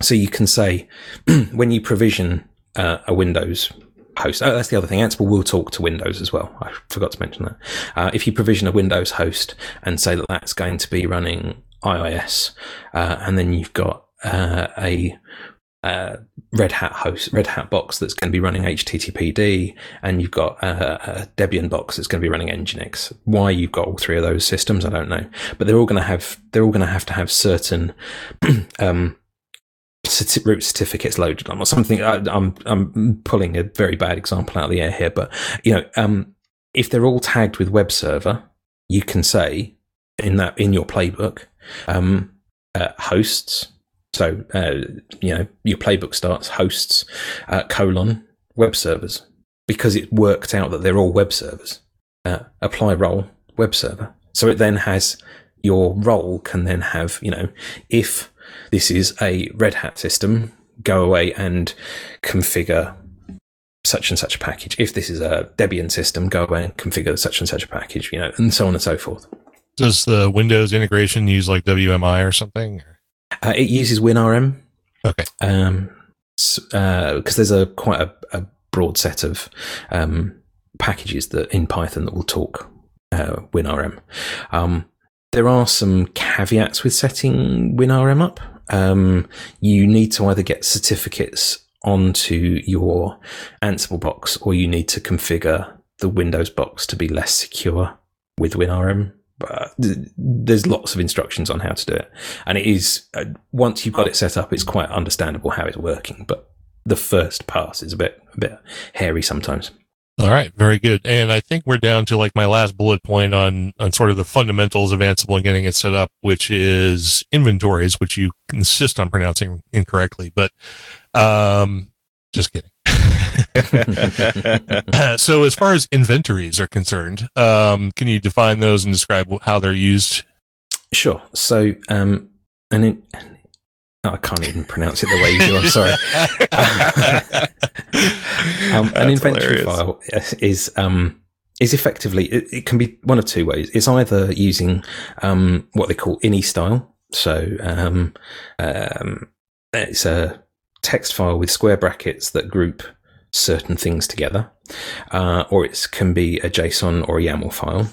So you can say when you provision uh, a Windows host. Oh, that's the other thing. Ansible will talk to Windows as well. I forgot to mention that. Uh, if you provision a Windows host and say that that's going to be running IIS, uh, and then you've got uh, a uh, Red Hat host, Red Hat box that's going to be running HTTPD, and you've got a, a Debian box that's going to be running Nginx. Why you've got all three of those systems, I don't know, but they're all going to have they're all going to have to have certain um, root certificates loaded on or something. I, am I'm, I'm pulling a very bad example out of the air here, but you know, um, if they're all tagged with web server, you can say in that in your playbook um, uh, hosts. So uh, you know your playbook starts hosts uh, colon web servers because it worked out that they're all web servers. Uh, apply role web server. So it then has your role can then have you know if this is a Red Hat system. Go away and configure such and such a package. If this is a Debian system, go away and configure such and such a package, you know, and so on and so forth. Does the Windows integration use like WMI or something? Uh, it uses WinRM. Okay. Um, because uh, there's a quite a, a broad set of um, packages that in Python that will talk uh, WinRM. Um, there are some caveats with setting WinRM up. Um, you need to either get certificates onto your Ansible box or you need to configure the Windows box to be less secure with WinRM. But there's lots of instructions on how to do it. And it is, uh, once you've got it set up, it's quite understandable how it's working. But the first pass is a bit, a bit hairy sometimes. All right, very good. And I think we're down to like my last bullet point on on sort of the fundamentals of Ansible and getting it set up, which is inventories, which you insist on pronouncing incorrectly, but um just kidding. so as far as inventories are concerned, um, can you define those and describe how they're used? Sure. So um, an in, I can't even pronounce it the way you do. I'm sorry. um, an inventory hilarious. file is um, is effectively it, it, can be one of two ways. It's either using um, what they call ini style, so um, um, it's a text file with square brackets that group certain things together, uh, or it can be a JSON or a YAML file.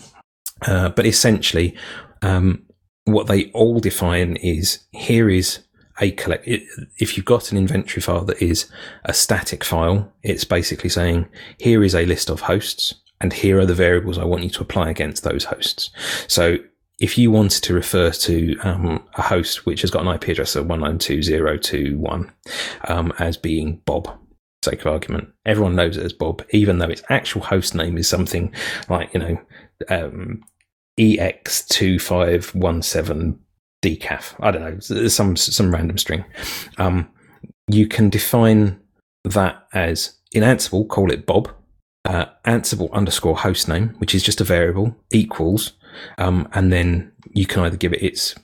Uh, but essentially, um, what they all define is here is a collect. If you've got an inventory file that is a static file, it's basically saying here is a list of hosts and here are the variables I want you to apply against those hosts. So if you wanted to refer to um, a host which has got an IP address of 192.0.2.1 um, as being Bob, sake of argument, everyone knows it as Bob, even though its actual host name is something like, you know, um, EX2517 decaf. I don't know, some some random string. Um, you can define that as in Ansible, call it Bob. Uh, Ansible underscore host name, which is just a variable, equals, um, and then you can either give it its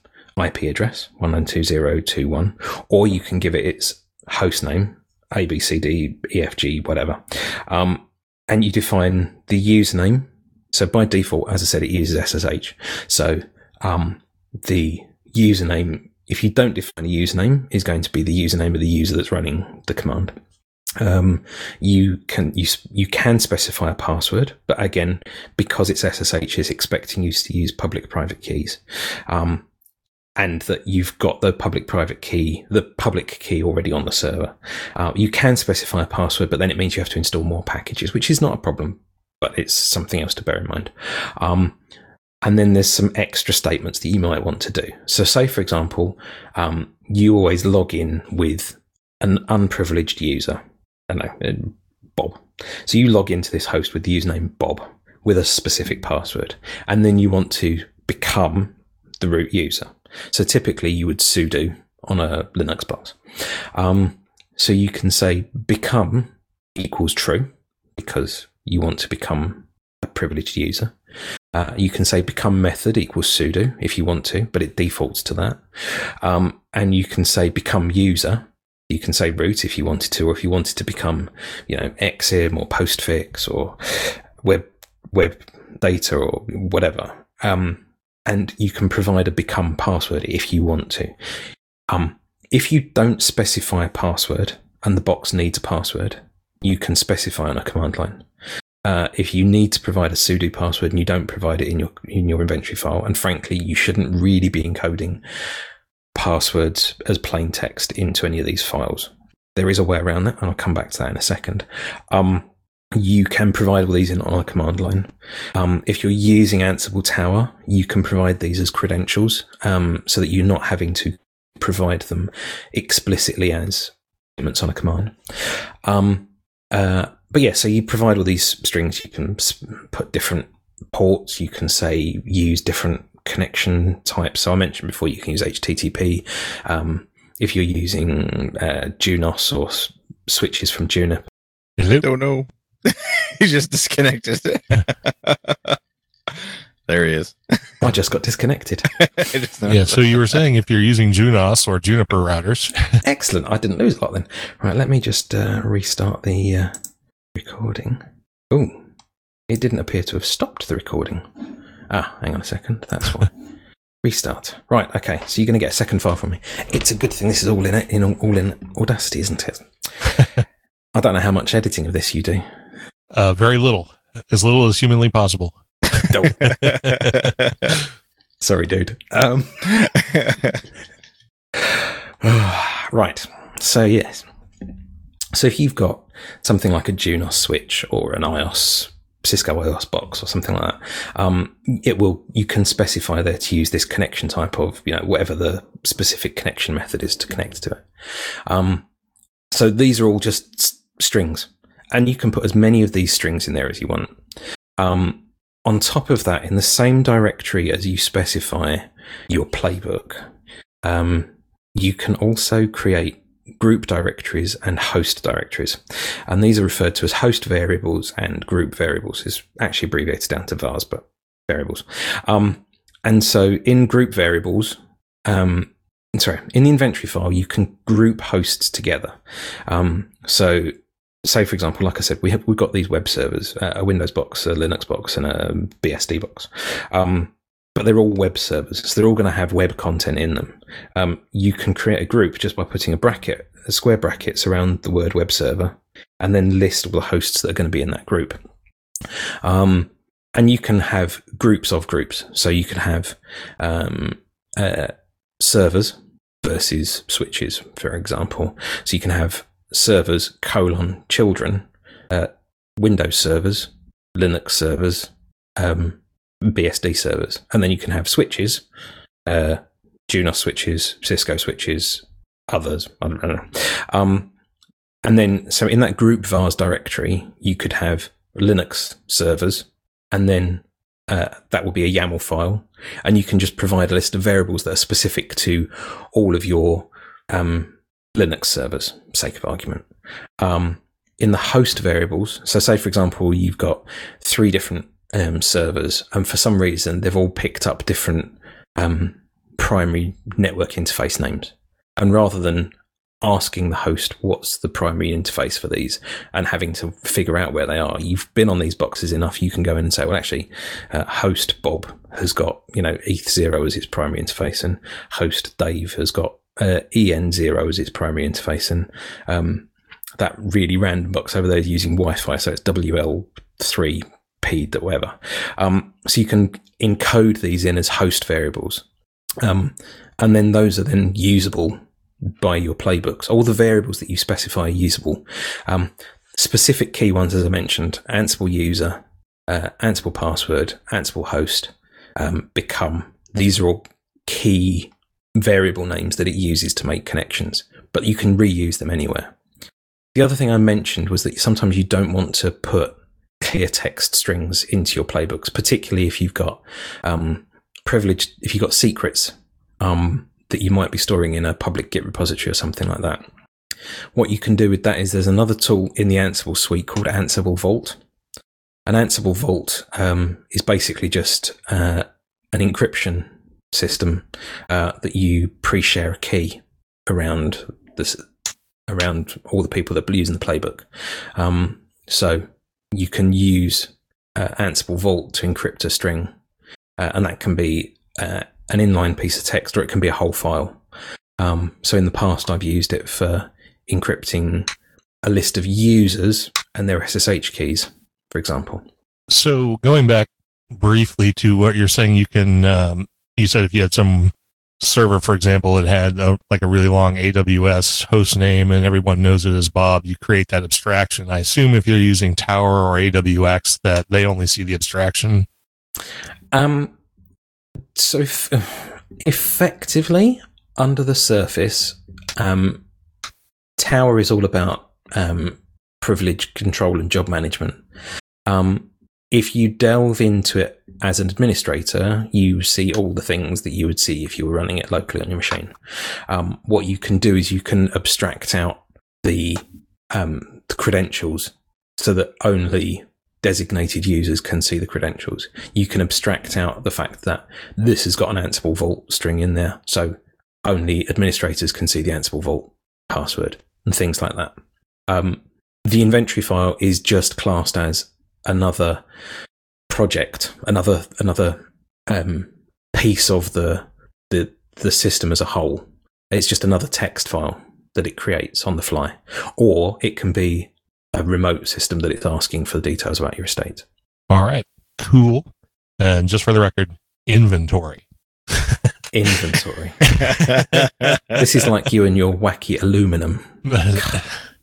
IP address one nine two zero two one, or you can give it its host name A B C D E F G whatever, um, and you define the username. So by default, as I said, it uses SSH. So um, the username, if you don't define a username, is going to be the username of the user that's running the command. Um, you can you you can specify a password, but again, because it's SSH, it's expecting you to use public-private keys, um, and that you've got the public-private key, the public key already on the server. Uh, you can specify a password, but then it means you have to install more packages, which is not a problem, but it's something else to bear in mind. Um, and then there's some extra statements that you might want to do. So, say for example, um, you always log in with an unprivileged user I know, uh, Bob. So you log into this host with the username Bob with a specific password, and then you want to become the root user. So typically you would sudo on a Linux box. Um, so you can say become equals true because you want to become a privileged user. Uh, you can say become method equals sudo if you want to, but it defaults to that. Um, and you can say become user you can say root if you wanted to, or if you wanted to become, you know, Exim or Postfix or web web data or whatever. Um, and you can provide a become password if you want to. Um, if you don't specify a password and the box needs a password, you can specify on a command line. Uh, if you need to provide a sudo password and you don't provide it in your in your inventory file, and frankly, you shouldn't really be encoding passwords as plain text into any of these files. There is a way around that, and I'll come back to that in a second. Um, you can provide all these in on a command line. Um, if you're using Ansible Tower, you can provide these as credentials um, so that you're not having to provide them explicitly as statements on a command. Um, uh, but yeah, so you provide all these strings. You can put different ports. You can say use different connection type. So I mentioned before you can use HTTP. Um, if you're using uh, Junos or s- switches from Juniper. Don't know. he just disconnected. there he is. I just got disconnected. yeah, so you were saying if you're using Junos or Juniper routers. Excellent. I didn't lose a lot then. Right, let me just uh, restart the uh, recording. Oh, it didn't appear to have stopped the recording. Ah, hang on a second. That's why. Restart. Right. Okay. So you're going to get a second file from me. It's a good thing this is all in it, in all in Audacity, isn't it? I don't know how much editing of this you do. Uh, very little, as little as humanly possible. Sorry, dude. Um, right. So yes. So if you've got something like a Junos switch or an IOS Cisco IOS box or something like that, um, it will you can specify there to use this connection type of you know whatever the specific connection method is to connect to it. Um, so these are all just s- strings, and you can put as many of these strings in there as you want. Um, on top of that, in the same directory as you specify your playbook, um, you can also create group directories and host directories. And these are referred to as host variables and group variables. Is actually abbreviated down to vars, but variables. Um, and so in group variables, um, sorry, in the inventory file, you can group hosts together. Um, so say for example, like I said, we have we've got these web servers, uh, a Windows box, a Linux box, and a BSD box. Um, but they're all web servers, so they're all going to have web content in them. Um, you can create a group just by putting a bracket, a square brackets around the word web server, and then list all the hosts that are going to be in that group. Um, and you can have groups of groups, so you can have um, uh, servers versus switches, for example. So you can have servers colon children, uh, Windows servers, Linux servers, um, BSD servers, and then you can have switches, uh, Junos switches, Cisco switches, others. I don't, know. Um, and then, so in that group vars directory, you could have Linux servers, and then uh, that will be a YAML file, and you can just provide a list of variables that are specific to all of your um, Linux servers, sake of argument. Um, in the host variables, so say for example, you've got three different um, servers, and for some reason they've all picked up different um, primary network interface names. And rather than asking the host what's the primary interface for these and having to figure out where they are. You've been on these boxes enough, you can go in and say, well, actually, uh, host Bob has got, you know, ETH0 as its primary interface and host Dave has got uh, EN0 as its primary interface. And um, that really random box over there is using Wi Fi, so it's WL3 P, whatever. Um, so you can encode these in as host variables. Um, and then those are then usable by your playbooks. All the variables that you specify are usable. Um, specific key ones, as I mentioned, Ansible user, uh, Ansible password, Ansible host, um, become. These are all key variable names that it uses to make connections, but you can reuse them anywhere. The other thing I mentioned was that sometimes you don't want to put clear text strings into your playbooks, particularly if you've got um, privileged, if you've got secrets um, that you might be storing in a public Git repository or something like that. What you can do with that is there's another tool in the Ansible suite called Ansible Vault. An Ansible Vault um, is basically just uh, an encryption system uh, that you pre-share a key around this around all the people that are using the playbook. Um, so you can use uh, Ansible Vault to encrypt a string, uh, and that can be uh, an inline piece of text or it can be a whole file. Um, so in the past, I've used it for encrypting a list of users and their SSH keys, for example. So going back briefly to what you're saying, you can, um, you said if you had some server, for example, it had a, like a really long AWS host name and everyone knows it as Bob, you create that abstraction. I assume if you're using Tower or AWX that they only see the abstraction. Um, so f- effectively, under the surface, um, Tower is all about um, privilege control and job management. Um, if you delve into it as an administrator, you see all the things that you would see if you were running it locally on your machine. Um, what you can do is you can abstract out the, um, the credentials so that only designated users can see the credentials. You can abstract out the fact that this has got an Ansible Vault string in there, so only administrators can see the Ansible Vault password and things like that. Um, the inventory file is just classed as another project, another another um, piece of the the the system as a whole. It's just another text file that it creates on the fly, or it can be a remote system that it's asking for the details about your estate. All right, cool. And just for the record, inventory. Inventory. this is like you and your wacky aluminum.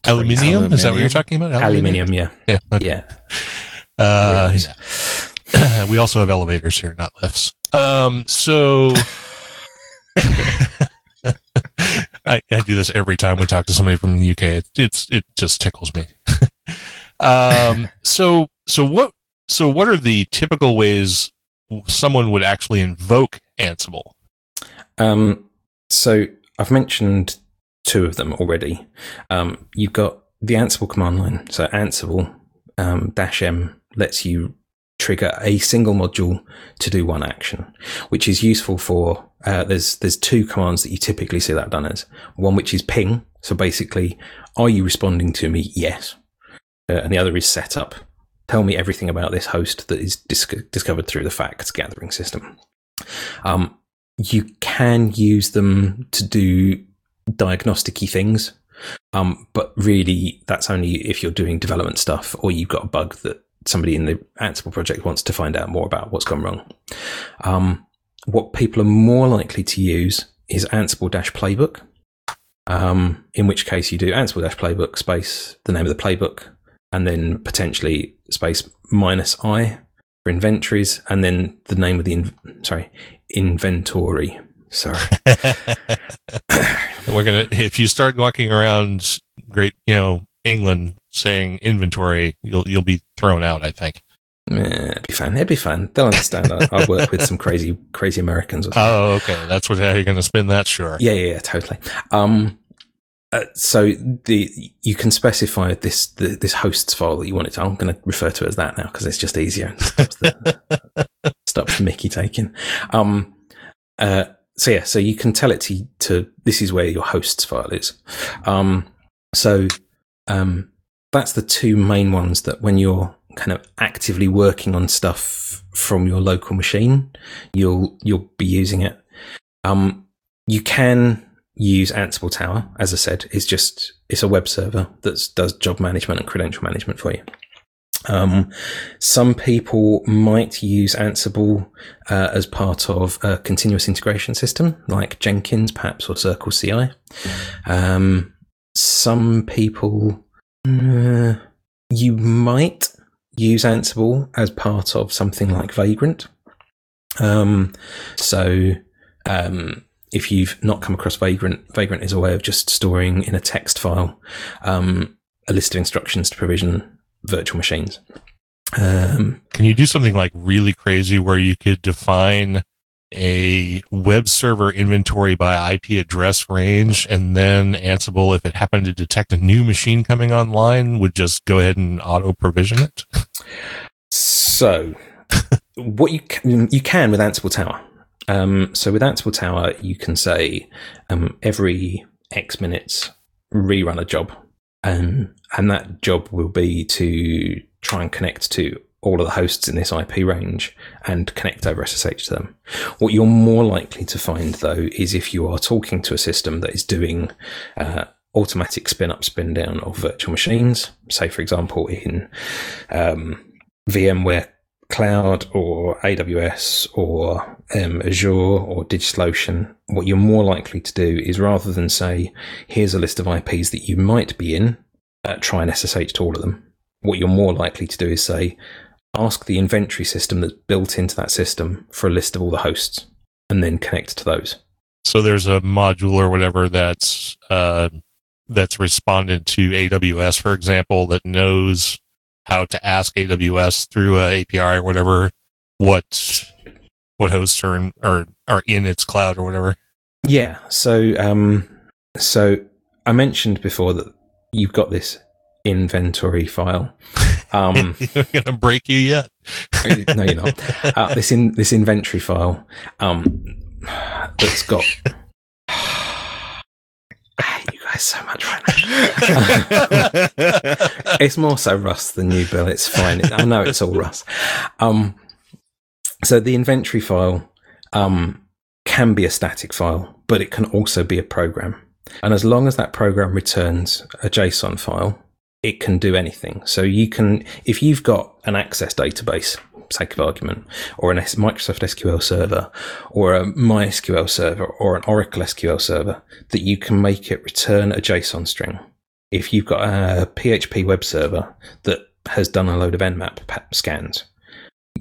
aluminium? Is that what you're talking about? Aluminium, yeah. Yeah. Okay. Yeah. Uh, yeah. we also have elevators here, not lifts. Um, so I, I do this every time we talk to somebody from the UK. It, it's it just tickles me. um, so so what so what are the typical ways someone would actually invoke Ansible? Um, so I've mentioned two of them already. Um, you've got the Ansible command line. So Ansible um, dash M lets you trigger a single module to do one action, which is useful for. Uh, there's there's two commands that you typically see that done as. One which is ping. So basically, are you responding to me? Yes. Uh, and the other is setup. Tell me everything about this host that is dis- discovered through the facts gathering system. Um, you can use them to do diagnosticy things. Um, but really, that's only if you're doing development stuff or you've got a bug that somebody in the Ansible project wants to find out more about what's gone wrong. Um, what people are more likely to use is Ansible dash playbook. Um, in which case you do Ansible dash playbook space the name of the playbook and then potentially space minus i for inventories and then the name of the in- sorry inventory. Sorry. We're gonna if you start walking around great, you know, England saying inventory, you'll you'll be thrown out. I think. Eh, it'd be fun. It'd be fun. They'll understand. I, I work with some crazy, crazy Americans. Or something. Oh, okay. That's what how you're going to spin that. Sure. yeah, yeah, yeah, totally. Um, uh, so the you can specify this the, this hosts file that you want it to. I'm going to refer to it as that now because it's just easier. stops the, stops the Mickey taking. Um, uh, so yeah, so you can tell it to, to this is where your hosts file is. Um, so um, that's the two main ones that when you're kind of actively working on stuff from your local machine, you'll you'll be using it. Um, you can use Ansible Tower, as I said, it's just it's a web server that does job management and credential management for you. Um, some people might use Ansible uh, as part of a continuous integration system like Jenkins, perhaps, or Circle CI. Um, some people, uh, you might use Ansible as part of something like Vagrant. Um, so, um, if you've not come across Vagrant, Vagrant is a way of just storing in a text file um, a list of instructions to provision virtual machines. Um, Can you do something like really crazy where you could define a web server inventory by IP address range and then Ansible, if it happened to detect a new machine coming online, would just go ahead and auto provision it? so, what you can, you can with Ansible Tower. Um, so with Ansible Tower, you can say um, every X minutes rerun a job, um, and that job will be to try and connect to all of the hosts in this IP range and connect over SSH to them. What you're more likely to find, though, is if you are talking to a system that is doing uh, automatic spin up, spin down of virtual machines, say, for example, in um, VMware Cloud or AWS or um, Azure or DigitalOcean, what you're more likely to do is rather than say, here's a list of IPs that you might be in, uh, try and SSH to all of them. What you're more likely to do is say, ask the inventory system that's built into that system for a list of all the hosts and then connect to those. So there's a module or whatever that's uh, that's responded to AWS, for example, that knows how to ask AWS through a API or whatever what what hosts are in, are are in its cloud or whatever. Yeah. So um, so I mentioned before that you've got this inventory file. Um, You're gonna break you yet? no, you're not. Uh, this in this inventory file um, that's got. I hate you guys so much right now. it's more so Russ than you, Bill. It's fine. I know it's all Russ. Um, so the inventory file um, can be a static file, but it can also be a program. And as long as that program returns a JSON file, it can do anything. So you can, if you've got an access database, sake of argument, or an Microsoft SQL server, or a MySQL server, or an Oracle SQL server, that you can make it return a JSON string. If you've got a PHP web server that has done a load of Nmap scans,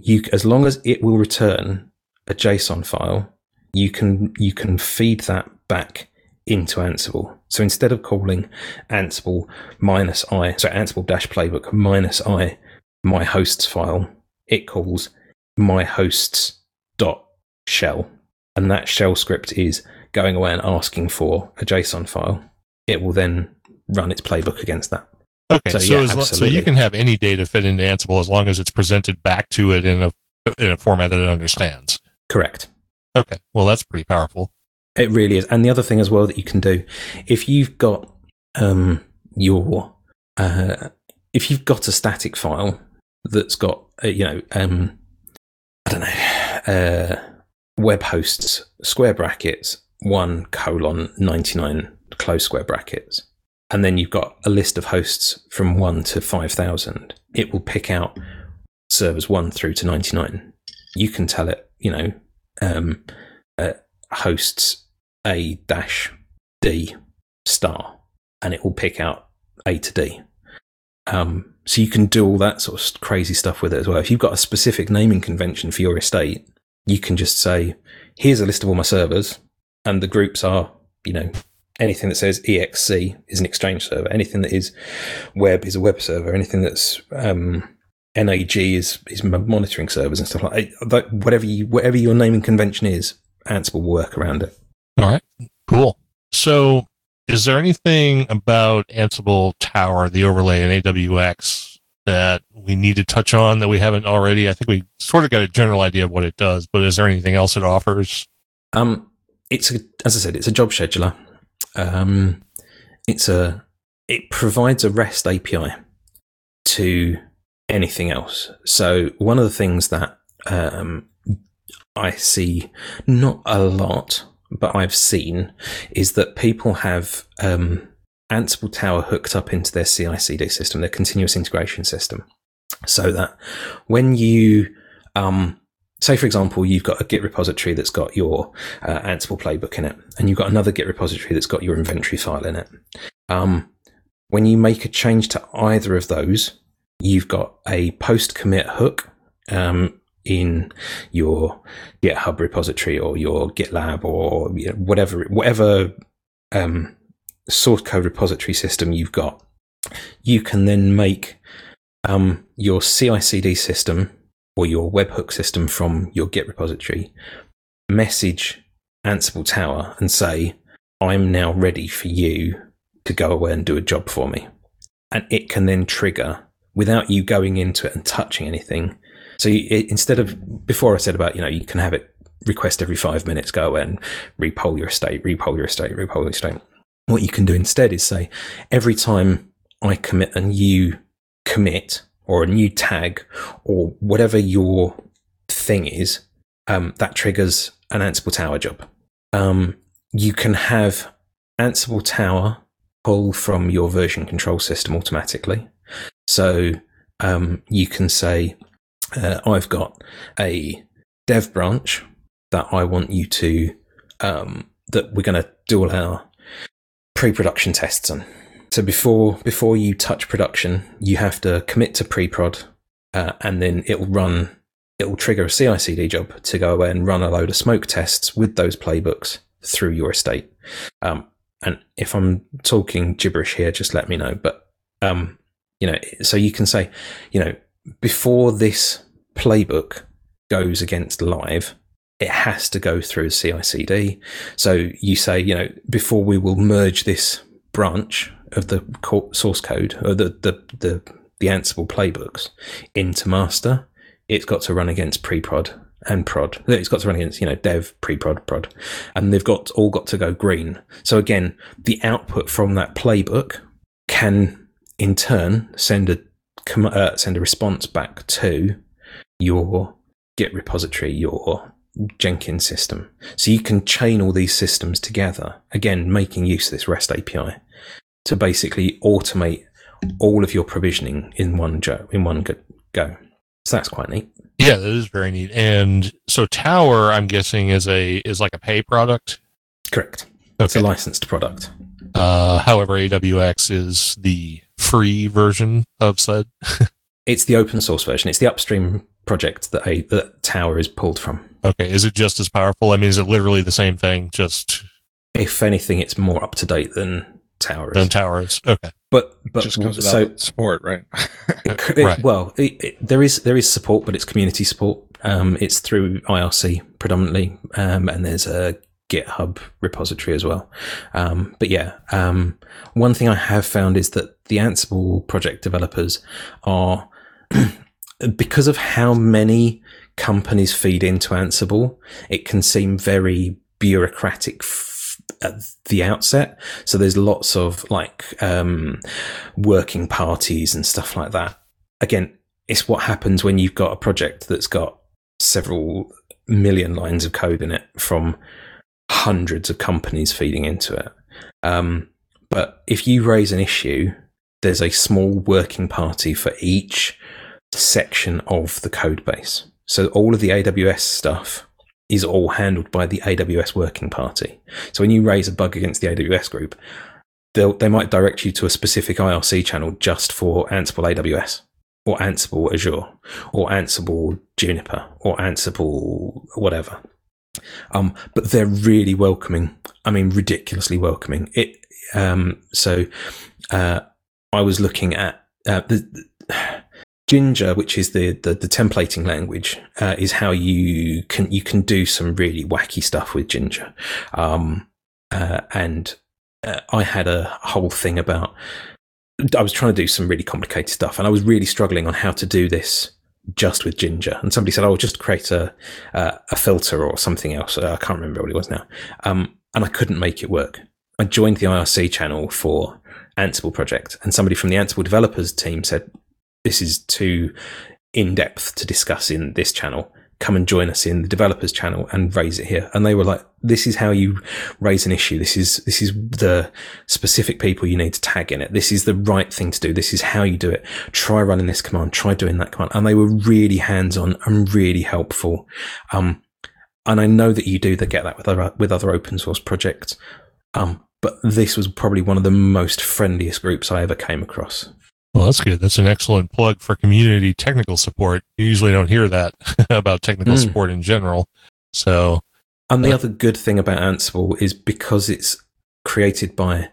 you, as long as it will return a JSON file, you can you can feed that back into Ansible. So instead of calling Ansible minus i, so Ansible dash playbook minus i, my hosts file, it calls my hosts dot shell. And that shell script is going away and asking for a JSON file. It will then run its playbook against that. Okay, so, so, yeah, lo- so you can have any data fit into Ansible as long as it's presented back to it in a in a format that it understands. Correct. Okay, well that's pretty powerful. It really is. And the other thing as well that you can do, if you've got um, your, uh, if you've got a static file that's got, uh, you know, um, I don't know, uh, web hosts, square brackets, one colon 99 close square brackets, and then you've got a list of hosts from one to 5,000, it will pick out servers one through to 99. You can tell it, you know, um, uh, hosts a dash D star, and it will pick out A to D. Um, so you can do all that sort of crazy stuff with it as well. If you've got a specific naming convention for your estate, you can just say, "Here's a list of all my servers," and the groups are, you know, anything that says EXC is an Exchange server. Anything that is web is a web server. Anything that's um, NAG is is monitoring servers and stuff like that. Whatever you, whatever your naming convention is, Ansible will work around it. All right, cool. So, is there anything about Ansible Tower, the overlay in AWX, that we need to touch on that we haven't already? I think we sort of got a general idea of what it does, but is there anything else it offers? Um, it's a, as I said, it's a job scheduler. Um, it's a it provides a REST API to anything else. So one of the things that um, I see not a lot, but I've seen is that people have um, Ansible Tower hooked up into their CI/CD system, their continuous integration system, so that when you um, say, for example, you've got a Git repository that's got your uh, Ansible playbook in it, and you've got another Git repository that's got your inventory file in it. Um, when you make a change to either of those, you've got a post commit hook um, in your GitHub repository or your GitLab or you know, whatever whatever um, source code repository system you've got. You can then make um, your CI/CD system or your webhook system from your Git repository message Ansible Tower and say, "I'm now ready for you to go away and do a job for me," and it can then trigger without you going into it and touching anything. So you, it, instead of before I said about you know you can have it request every five minutes, go and repoll your estate, repoll your estate, repoll your estate. What you can do instead is say every time I commit a new commit or a new tag or whatever your thing is, um, that triggers an Ansible Tower job. Um, you can have Ansible Tower pull from your version control system automatically. So um, you can say, uh, I've got a dev branch that I want you to, um, that we're going to do all our pre-production tests on. So before before you touch production, you have to commit to pre-prod, uh, and then it'll run. It will trigger a CI/CD job to go away and run a load of smoke tests with those playbooks through your estate. Um, and if I'm talking gibberish here, just let me know. But um, you know, so you can say, you know, before this playbook goes against live, it has to go through CI/CD. So you say, you know, before we will merge this branch of the source code or the the the, the Ansible playbooks into master, it's got to run against pre-prod and prod. It's got to run against, you know, dev, pre-prod, prod. And they've got all got to go green. So again, the output from that playbook can in turn send a uh, send a response back to your Git repository, your Jenkins system. So you can chain all these systems together, again, making use of this REST API to basically automate all of your provisioning in one go, in one go. So that's quite neat. Yeah, that is very neat. And so Tower, I'm guessing, is a is like a pay product. Correct. Okay. It's a licensed product. Uh, however, AWX is the free version of said. it's the open source version. It's the upstream project that a that Tower is pulled from. Okay, is it just as powerful? I mean, is it literally the same thing? Just if anything, it's more up to date than Tower Than Tower is. Okay, but but Just comes so support, right? it, right. Well, it, it, there is there is support, but it's community support. Um, it's through IRC predominantly, um, and there's a GitHub repository as well. Um, but yeah, um, one thing I have found is that the Ansible project developers are because of how many companies feed into Ansible, it can seem very bureaucratic f- at the outset. So there's lots of like um, working parties and stuff like that. Again, it's what happens when you've got a project that's got several million lines of code in it from hundreds of companies feeding into it. Um, but if you raise an issue, there's a small working party for each section of the code base. So all of the AWS stuff is all handled by the AWS working party. So when you raise a bug against the AWS group, they might direct you to a specific IRC channel just for Ansible AWS or Ansible Azure or Ansible Juniper or Ansible whatever. Um, but they're really welcoming. I mean, ridiculously welcoming. It. Um, so uh, I was looking at uh, the, the Jinja, which is the, the, the templating language, uh, is how you can you can do some really wacky stuff with Jinja, Um, uh, and uh, I had a whole thing about. I was trying to do some really complicated stuff, and I was really struggling on how to do this just with Jinja. And somebody said, "Oh, just create a a filter or something else." Uh, I can't remember what it was now. Um, and I couldn't make it work. I joined the IRC channel for Ansible project, and somebody from the Ansible developers team said, "This is too in depth to discuss in this channel come and join us in the developers channel and raise it here. And they were like, this is how you raise an issue. This is, this is the specific people you need to tag in it. This is the right thing to do. This is how you do it. Try running this command. Try doing that command. And they were really hands on and really helpful. Um, and I know that you do that get that with other, with other open source projects. Um, but this was probably one of the most friendliest groups I ever came across. Well, that's good. That's an excellent plug for community technical support. You usually don't hear that about technical mm. support in general. So, and the uh, other good thing about Ansible is because it's created by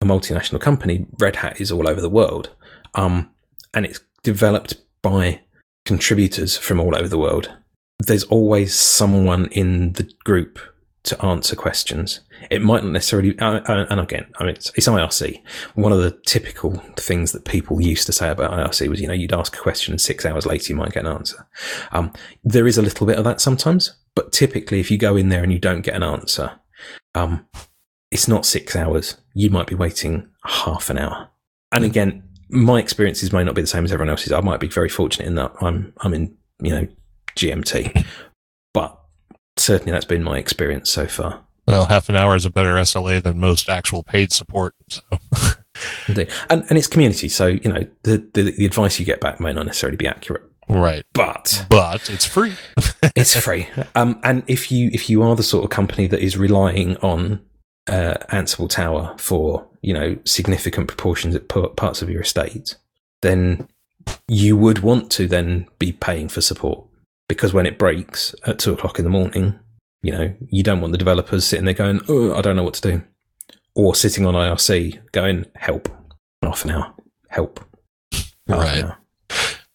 a multinational company, Red Hat is all over the world. Um, and it's developed by contributors from all over the world. There's always someone in the group to answer questions. It might not necessarily, uh, uh, and again, I mean, it's, it's, IRC. One of the typical things that people used to say about IRC was, you know, you'd ask a question and six hours later you might get an answer. Um, there is a little bit of that sometimes, but typically if you go in there and you don't get an answer, um, it's not six hours. You might be waiting half an hour. And again, my experiences may not be the same as everyone else's. I might be very fortunate in that I'm, I'm in, you know, GMT, but certainly that's been my experience so far. Well, half an hour is a better SLA than most actual paid support. So. Indeed. And, and it's community. So, you know, the, the, the advice you get back may not necessarily be accurate. Right. But but it's free. it's free. Um, and if you if you are the sort of company that is relying on uh, Ansible Tower for you know significant proportions of parts of your estate, then you would want to then be paying for support because when it breaks at two o'clock in the morning, you know, you don't want the developers sitting there going, oh, I don't know what to do. Or sitting on IRC going, help, half an hour, help. Right.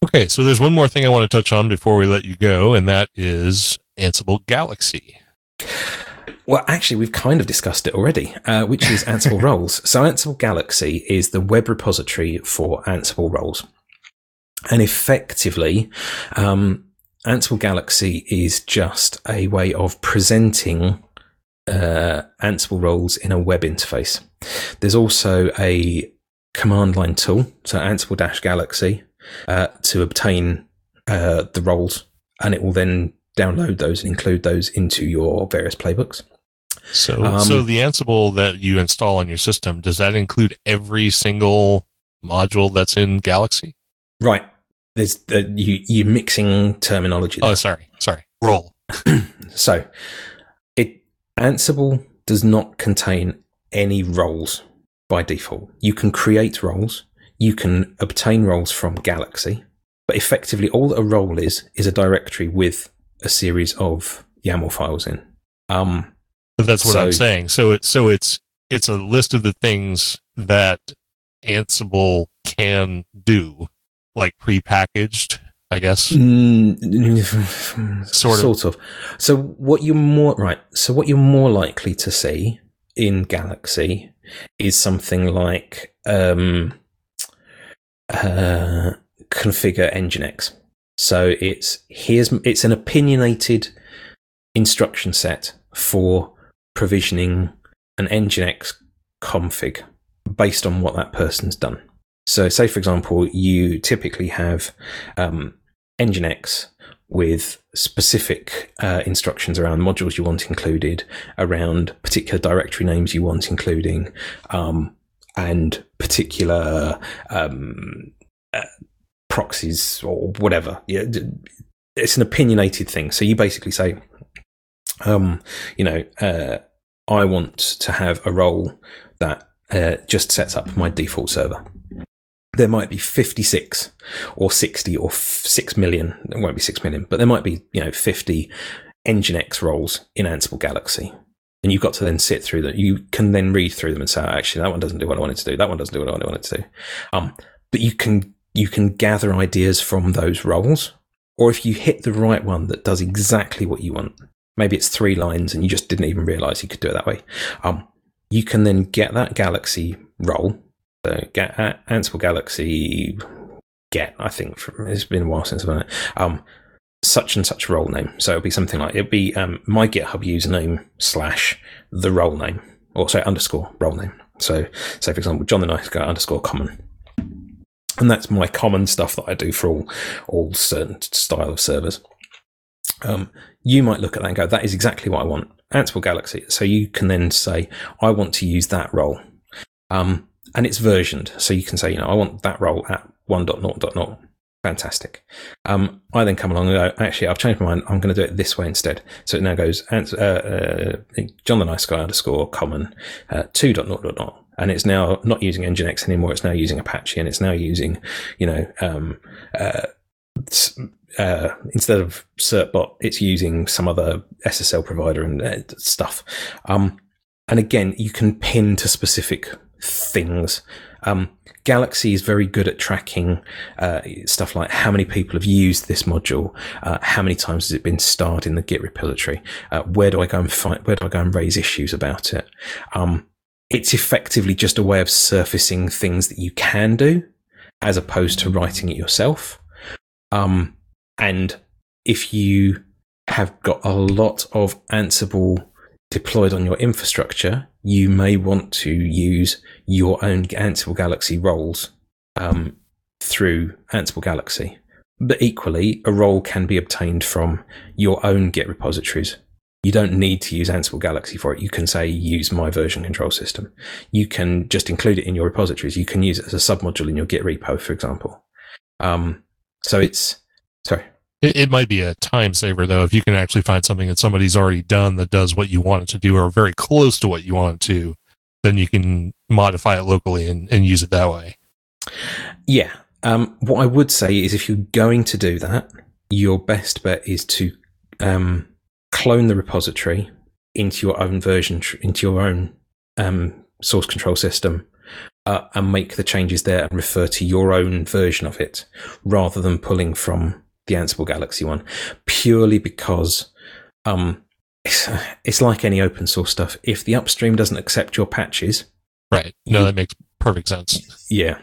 Okay, so there's one more thing I want to touch on before we let you go, and that is Ansible Galaxy. Well, actually, we've kind of discussed it already, uh, which is Ansible roles. So, Ansible Galaxy is the web repository for Ansible roles. And effectively, um, Ansible Galaxy is just a way of presenting uh, Ansible roles in a web interface. There's also a command line tool, so Ansible Dash Galaxy, uh, to obtain uh, the roles, and it will then download those and include those into your various playbooks. So, um, so the Ansible that you install on your system does that include every single module that's in Galaxy? Right there's the, you you're mixing terminology. There. Oh, sorry, sorry. Roll. so, it Ansible does not contain any roles by default. You can create roles. You can obtain roles from Galaxy, but effectively, all that a role is is a directory with a series of YAML files in. Um, but that's what so, I'm saying. So it's so it's it's a list of the things that Ansible can do like prepackaged, I guess. Mm, sort of. Sort of. So what you're more right. So what you're more likely to see in Galaxy is something like um, uh, configure Nginx. So it's here's it's an opinionated instruction set for provisioning an Nginx config based on what that person's done. So, say for example, you typically have um, Nginx with specific uh, instructions around modules you want included, around particular directory names you want including, um, and particular um, uh, proxies or whatever. Yeah, it's an opinionated thing. So you basically say, um, you know, uh, I want to have a role that uh, just sets up my default server there might be 56 or 60 or 6 million. It won't be 6 million, but there might be, you know, 50 Nginx roles in Ansible Galaxy. And you've got to then sit through that. You can then read through them and say, oh, actually, that one doesn't do what I wanted to do. That one doesn't do what I wanted to do. Um, but you can, you can gather ideas from those roles. Or if you hit the right one that does exactly what you want, maybe it's three lines and you just didn't even realize you could do it that way. Um, you can then get that Galaxy role so Ga- Ansible Galaxy get. I think from it's been a while since I've done it. Um, such and such role name. So it'll be something like it'll be um, my GitHub username slash the role name, or say underscore role name. So, say for example, Jon the Nice Guy underscore common, and that's my common stuff that I do for all all certain style of servers. Um, you might look at that and go, "That is exactly what I want." Ansible Galaxy. So you can then say, "I want to use that role," um, and it's versioned. So you can say, "You know, I want that role at 1.0.0." Fantastic. Um, I then come along and go, actually, I've changed my mind. I'm going to do it this way instead. So it now goes uh, uh, Jon the Nice Guy underscore common uh, 2.0.0. And it's now not using Nginx anymore. It's now using Apache and it's now using, you know, um, uh, uh, instead of certbot, it's using some other SSL provider and uh, stuff. Um, and again, you can pin to specific things. Um, Galaxy is very good at tracking uh, stuff like how many people have used this module, uh, how many times has it been starred in the Git repository, uh, where do I go and find, where do I go and raise issues about it. Um, it's effectively just a way of surfacing things that you can do, as opposed to writing it yourself. Um, and if you have got a lot of Ansible deployed on your infrastructure, you may want to use your own Ansible Galaxy roles um, through Ansible Galaxy. But equally, a role can be obtained from your own Git repositories. You don't need to use Ansible Galaxy for it. You can say, use my version control system. You can just include it in your repositories. You can use it as a submodule in your Git repo, for example. Um, so it's, sorry. It, it, might be a time saver though, if you can actually find something that somebody's already done that does what you want it to do or very close to what you want it to, then you can modify it locally and, and use it that way. Yeah. Um, what I would say is if you're going to do that, your best bet is to um, clone the repository into your own version, into your own um, source control system, uh, and make the changes there and refer to your own version of it rather than pulling from the Ansible Galaxy one, purely because um, it's, it's like any open source stuff. If the upstream doesn't accept your patches, right? No, you, that makes perfect sense. Yeah.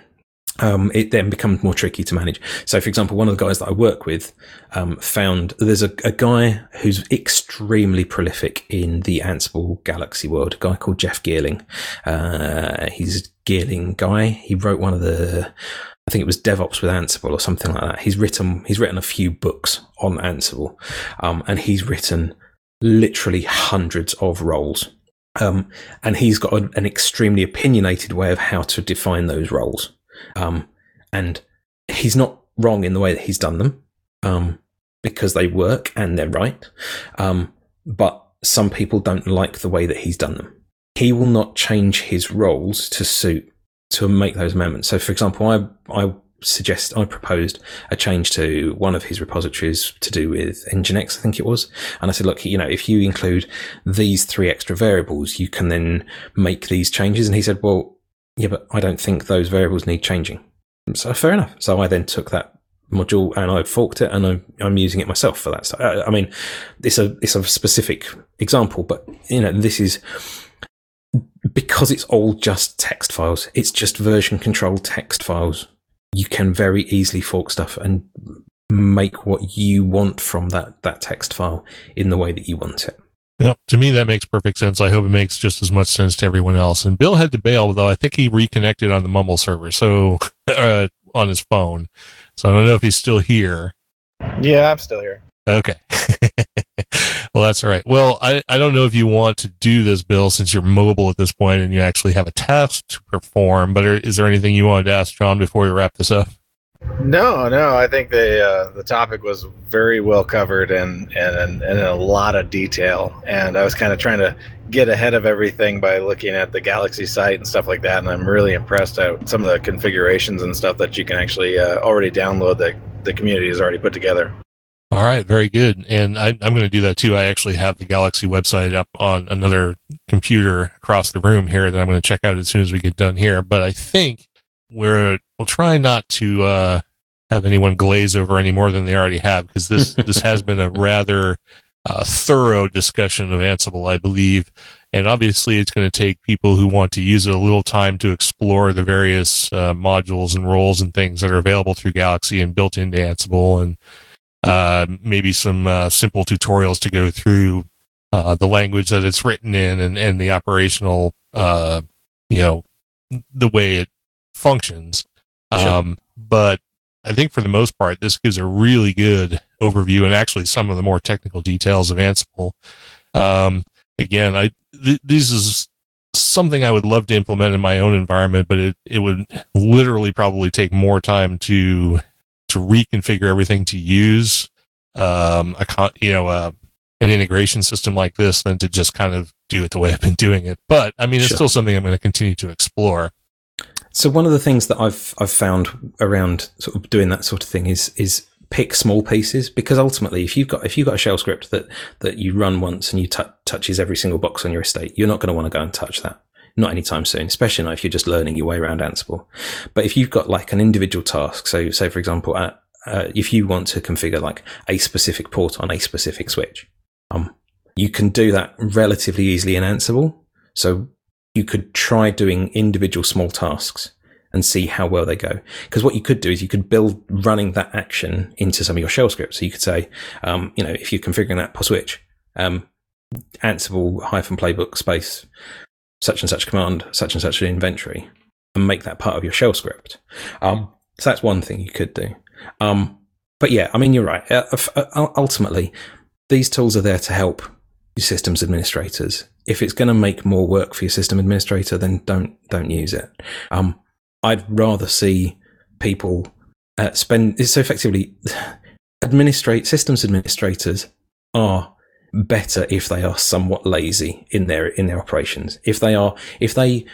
Um, it then becomes more tricky to manage. So, for example, one of the guys that I work with um, found there's a, a, guy who's extremely prolific in the Ansible Galaxy world, a guy called Jeff Geerling. Uh, he's a Geerling guy. He wrote one of the I think it was DevOps with Ansible or something like that. He's written he's written a few books on Ansible, um, and he's written literally hundreds of roles. Um, and he's got an extremely opinionated way of how to define those roles. Um, and he's not wrong in the way that he's done them, um, because they work and they're right. Um, but some people don't like the way that he's done them. He will not change his roles to suit to make those amendments. So, for example, I I suggest I proposed a change to one of his repositories to do with Nginx, I think it was, and I said, look, you know, if you include these three extra variables, you can then make these changes. And he said, well, yeah, but I don't think those variables need changing. So fair enough. So I then took that module and I forked it and I'm, I'm using it myself for that. So, I, I mean, it's a it's a specific example, but you know, this is because it's all just text files, it's just version control text files. You can very easily fork stuff and make what you want from that, that text file in the way that you want it. Yep. To me, that makes perfect sense. I hope it makes just as much sense to everyone else. And Bill had to bail, though. I think he reconnected on the Mumble server, so uh, on his phone. So I don't know if he's still here. Yeah, I'm still here. Okay. well, that's all right. Well, I, I don't know if you want to do this, Bill, since you're mobile at this point and you actually have a task to perform, but are, is there anything you wanted to ask Jon before we wrap this up? No, no. I think the uh, the topic was very well covered and, and and in a lot of detail. And I was kind of trying to get ahead of everything by looking at the Galaxy site and stuff like that. And I'm really impressed at some of the configurations and stuff that you can actually uh, already download that the community has already put together. All right, very good. And I, am going to do that too. I actually have the Galaxy website up on another computer across the room here that I'm going to check out as soon as we get done here. But I think we're we'll try not to uh, have anyone glaze over any more than they already have because this this has been a rather uh, thorough discussion of Ansible, I believe. And obviously, it's going to take people who want to use it a little time to explore the various uh, modules and roles and things that are available through Galaxy and built into Ansible, and uh, maybe some uh, simple tutorials to go through uh, the language that it's written in and, and the operational, uh, you know, the way it functions. Sure. Um, but I think for the most part, this gives a really good overview and actually some of the more technical details of Ansible. Um, again, I th- this is something I would love to implement in my own environment, but it, it would literally probably take more time to to reconfigure everything to use um, a con- you know uh, an integration system like this than to just kind of do it the way I've been doing it. But I mean, it's Sure. still something I'm going to continue to explore. So one of the things that I've I've found around sort of doing that sort of thing is is pick small pieces because ultimately if you've got if you've got a shell script that that you run once and you tou touches every single box on your estate, you're not going to want to go and touch that. Not anytime soon, especially not if you're just learning your way around Ansible. But if you've got like an individual task, so say for example, uh, uh, if you want to configure like a specific port on a specific switch, um, you can do that relatively easily in Ansible. So you could try doing individual small tasks and see how well they go. Because what you could do is you could build running that action into some of your shell scripts. So you could say, um, you know, if you're configuring that per switch, um, Ansible hyphen playbook space such and such command, such and such an inventory, and make that part of your shell script. Um, so that's one thing you could do. Um, but yeah, I mean, you're right. Uh, uh, ultimately, these tools are there to help your systems administrators. If it's going to make more work for your system administrator, then don't don't use it. Um, I'd rather see people uh, spend so effectively administrate systems administrators are better if they are somewhat lazy in their in their operations. If they are if they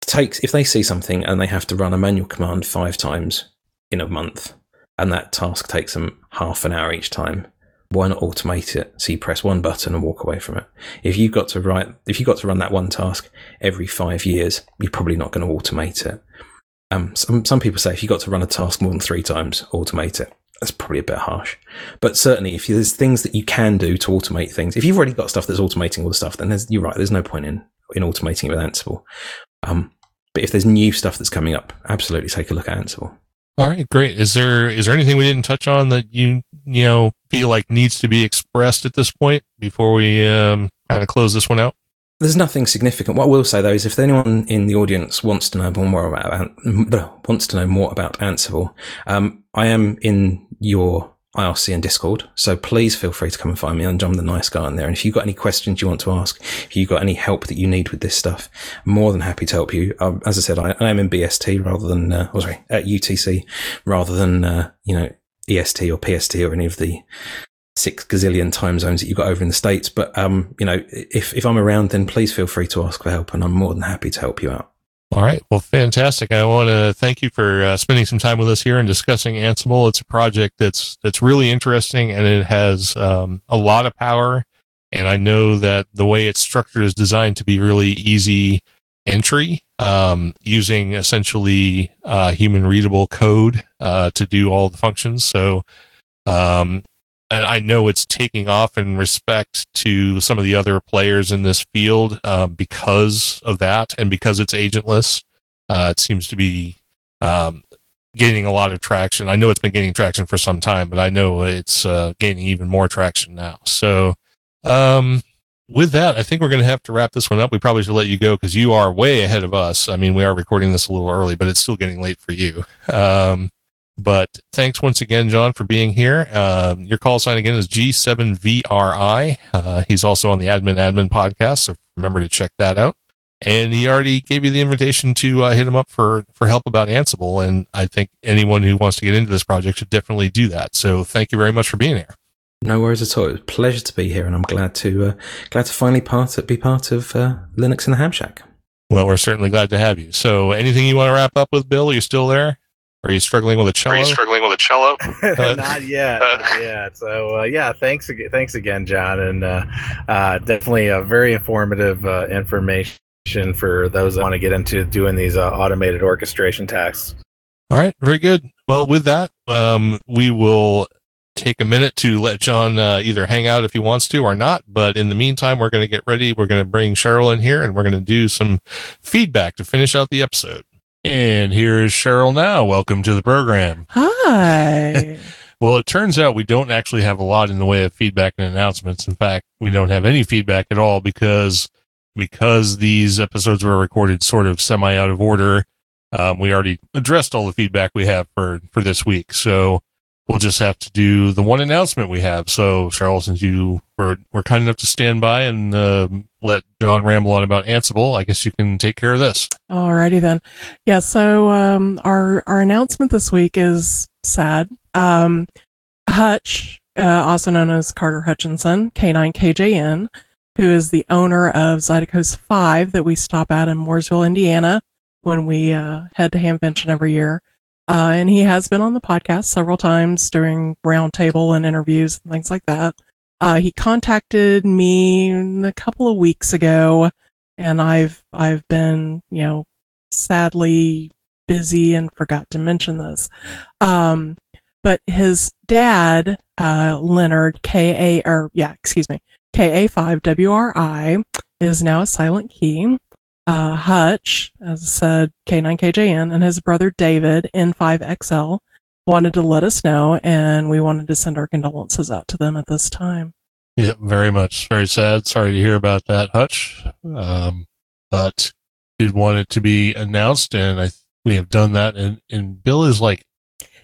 takes if they see something and they have to run a manual command five times in a month and that task takes them half an hour each time, why not automate it? So you press one button and walk away from it. If you've got to write if you've got to run that one task every five years, you're probably not going to automate it. Um, some some people say if you've got to run a task more than three times, automate it. That's probably a bit harsh, but certainly if there's things that you can do to automate things, if you've already got stuff that's automating all the stuff, then there's, you're right. There's no point in in automating it with Ansible. Um, but if there's new stuff that's coming up, absolutely take a look at Ansible. All right, great. Is there is there anything we didn't touch on that you you know feel like needs to be expressed at this point before we um, kind of close this one out? There's nothing significant. What I will say though is, if anyone in the audience wants to know more about wants to know more about Ansible, um, I am in your IRC and Discord, so please feel free to come and find me. And I'm the Nice Guy in there. And if you've got any questions you want to ask, if you've got any help that you need with this stuff, more than happy to help you. Um, as I said, I, I am in BST rather than, uh, oh, sorry, at UTC rather than uh, you know EST or PST or any of the six gazillion time zones that you've got over in the States. But, um, you know, if, if I'm around, then please feel free to ask for help and I'm more than happy to help you out. All right. Well, fantastic. I want to thank you for uh, spending some time with us here and discussing Ansible. It's a project that's that's really interesting and it has um, a lot of power. And I know that the way it's structured is designed to be really easy entry, um, using essentially uh, human readable code uh, to do all the functions. So um, and I know it's taking off in respect to some of the other players in this field uh, because of that and because it's agentless. Uh, it seems to be um, gaining a lot of traction. I know it's been gaining traction for some time, but I know it's uh, gaining even more traction now. So, um, with that, I think we're going to have to wrap this one up. We probably should let you go because you are way ahead of us. I mean, we are recording this a little early, but it's still getting late for you. Um, but thanks once again, Jon, for being here. Um, your call sign again is G7VRI. Uh, he's also on the Admin Admin podcast, so remember to check that out. And he already gave you the invitation to uh, hit him up for for help about Ansible. And I think anyone who wants to get into this project should definitely do that. So thank you very much for being here. No worries at all. It was a pleasure to be here, and I'm glad to uh, glad to finally part be part of uh, Linux in the Ham Shack. Well, we're certainly glad to have you. So, anything you want to wrap up with, Bill? Are you still there? Are you struggling with a cello? Are you struggling with a cello? not yet, not yet. So uh, yeah, thanks again, thanks again, Jon, and uh, uh, definitely a very informative uh, information for those that want to get into doing these uh, automated orchestration tasks. All right, very good. Well, with that, um, we will take a minute to let Jon uh, either hang out if he wants to or not. But in the meantime, we're going to get ready. We're going to bring Cheryl in here and we're going to do some feedback to finish out the episode. And here is Cheryl now. Welcome to the program. Hi. Well, it turns out we don't actually have a lot in the way of feedback and announcements. In fact, we don't have any feedback at all because because these episodes were recorded sort of semi out of order. Um, we already addressed all the feedback we have for for this week, so we'll just have to do the one announcement we have. So, Cheryl, since you were were kind enough to stand by and uh, let Jon ramble on about Ansible, I guess you can take care of this. Alrighty then. Yeah, so um, our our announcement this week is sad. Um, Hutch, uh, also known as Carter Hutchinson, K9KJN, who is the owner of Zydeco's 5 that we stop at in Mooresville, Indiana, when we uh, head to Hamvention every year. Uh, and he has been on the podcast several times during roundtable and interviews and things like that. Uh, he contacted me a couple of weeks ago, and I've I've been you know sadly busy and forgot to mention this. Um, but his dad, uh, Leonard K A or yeah, excuse me, K A five W R I is now a silent key. Uh, Hutch, as I said, K9KJN, and his brother David, N5XL, wanted to let us know, and we wanted to send our condolences out to them at this time. Yeah, very much. Very sad. Sorry to hear about that, Hutch. Um, but did want it to be announced, and I we have done that. And, and Bill is like,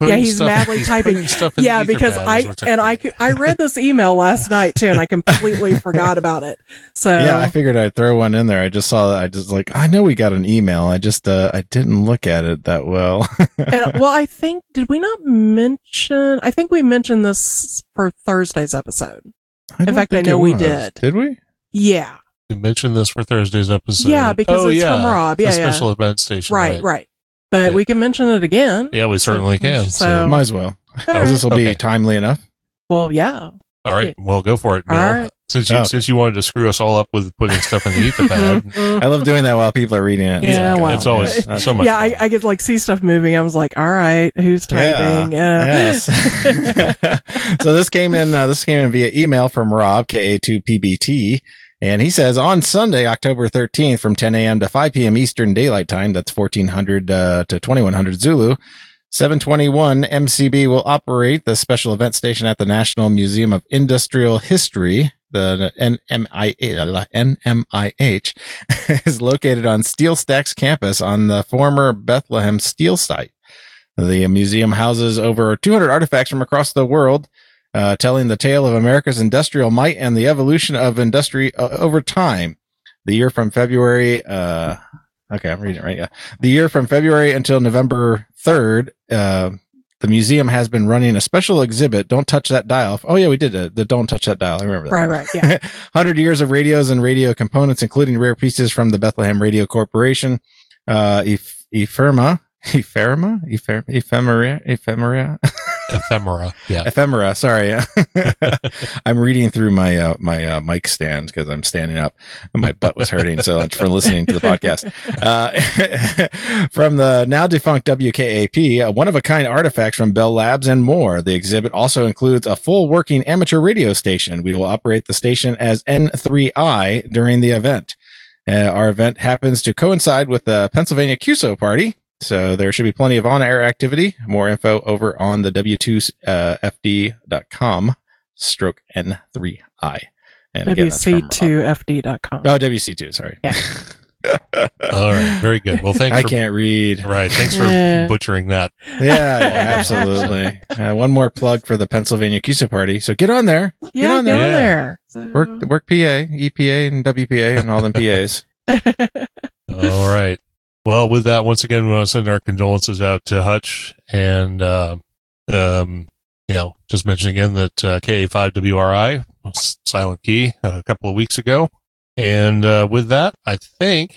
Yeah, putting he's madly he's typing. Stuff in yeah, the because I and I I read this email last night too, and I completely forgot about it. So yeah, I figured I'd throw one in there. I just saw that. I just like, I know we got an email. I just, uh, I didn't look at it that well. and, well, I think did we not mention? I think we mentioned this for Thursday's episode. don't fact, I know we did. Did we? Yeah, You mentioned this for Thursday's episode. Yeah, because oh, it's yeah, from Rob. the Yeah, yeah. special event station. right, right. But Yeah. we can mention it again. Yeah, we certainly can. So, So- Might as well. All right. This will be timely enough. Well, yeah. all right, well, go for it. Bill. All right. Since you Oh. since you wanted to screw us all up with putting stuff in the Etherpad. Mhm. I love doing that while people are reading it. Yeah, It's wow. it's always That's- so much. yeah, I, fun. I could like see stuff moving. I was like, all right, who's typing? Yeah. Yes. so this came in. Uh, this came in via email from Rob Ka2pbt, and he says on Sunday, October 13th, from 10 a.m. to 5 p.m. Eastern Daylight Time. That's 1400 uh, to 2100 Zulu. 721 MCB will operate the special event station at the National Museum of Industrial History. The NMIH, is located on Steel Stacks campus on the former Bethlehem Steel site. The museum houses over 200 artifacts from across the world, uh, telling the tale of America's industrial might and the evolution of industry uh, over time. The year from February, uh, okay, I'm reading it right. Yeah. The year from February until November 3rd, uh, the museum has been running a special exhibit. Don't touch that dial. Oh yeah, we did it. The don't touch that dial. I remember that. Right, right. Yeah. 100 years of radios and radio components, including rare pieces from the Bethlehem Radio Corporation, uh, Eph- Epherma, Epherma, Epher- Ephemera, Ephemera, ephemera. Yeah. Ephemera. Sorry. I'm reading through my, uh, my, uh, mic stand because I'm standing up and my butt was hurting so for listening to the podcast. Uh, from the now defunct WKAP, one of a kind artifacts from Bell Labs and more. The exhibit also includes a full working amateur radio station. We will operate the station as N3I during the event. Uh, our event happens to coincide with the Pennsylvania QSO party. So there should be plenty of on-air activity. More info over on the w2fd.com stroke N3I. And again, that's from Rob. WC2FD.com. Oh, WC2. Sorry. Yeah. All right. Very good. Well, thanks I for can't read. right. Thanks for butchering that. Yeah, yeah, absolutely. Uh, one more plug for the Pennsylvania QSO party. So get on there. yeah, on get on there. there. Work, work PA, EPA, and WPA, and all them PAs. All right. Well, with that, once again, we want to send our condolences out to Hutch and, uh, um, you know, just mention again that uh, KA5WRI was silent key a couple of weeks ago. And uh, with that, I think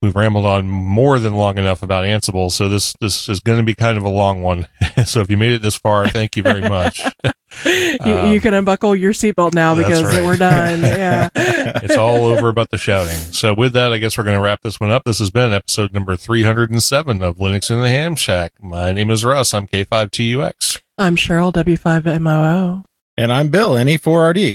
we've we've rambled on more than long enough about Ansible. So this this is going to be kind of a long one. so if you made it this far, thank you very much. you, Um, you can unbuckle your seatbelt now because right. we're done. Yeah. it's all over about the shouting. So with that, I guess we're going to wrap this one up. This has been episode number 307 of Linux in the Ham Shack. My name is Russ. I'm K5TUX. I'm Cheryl, W5MOO. And I'm Bill, NE4RD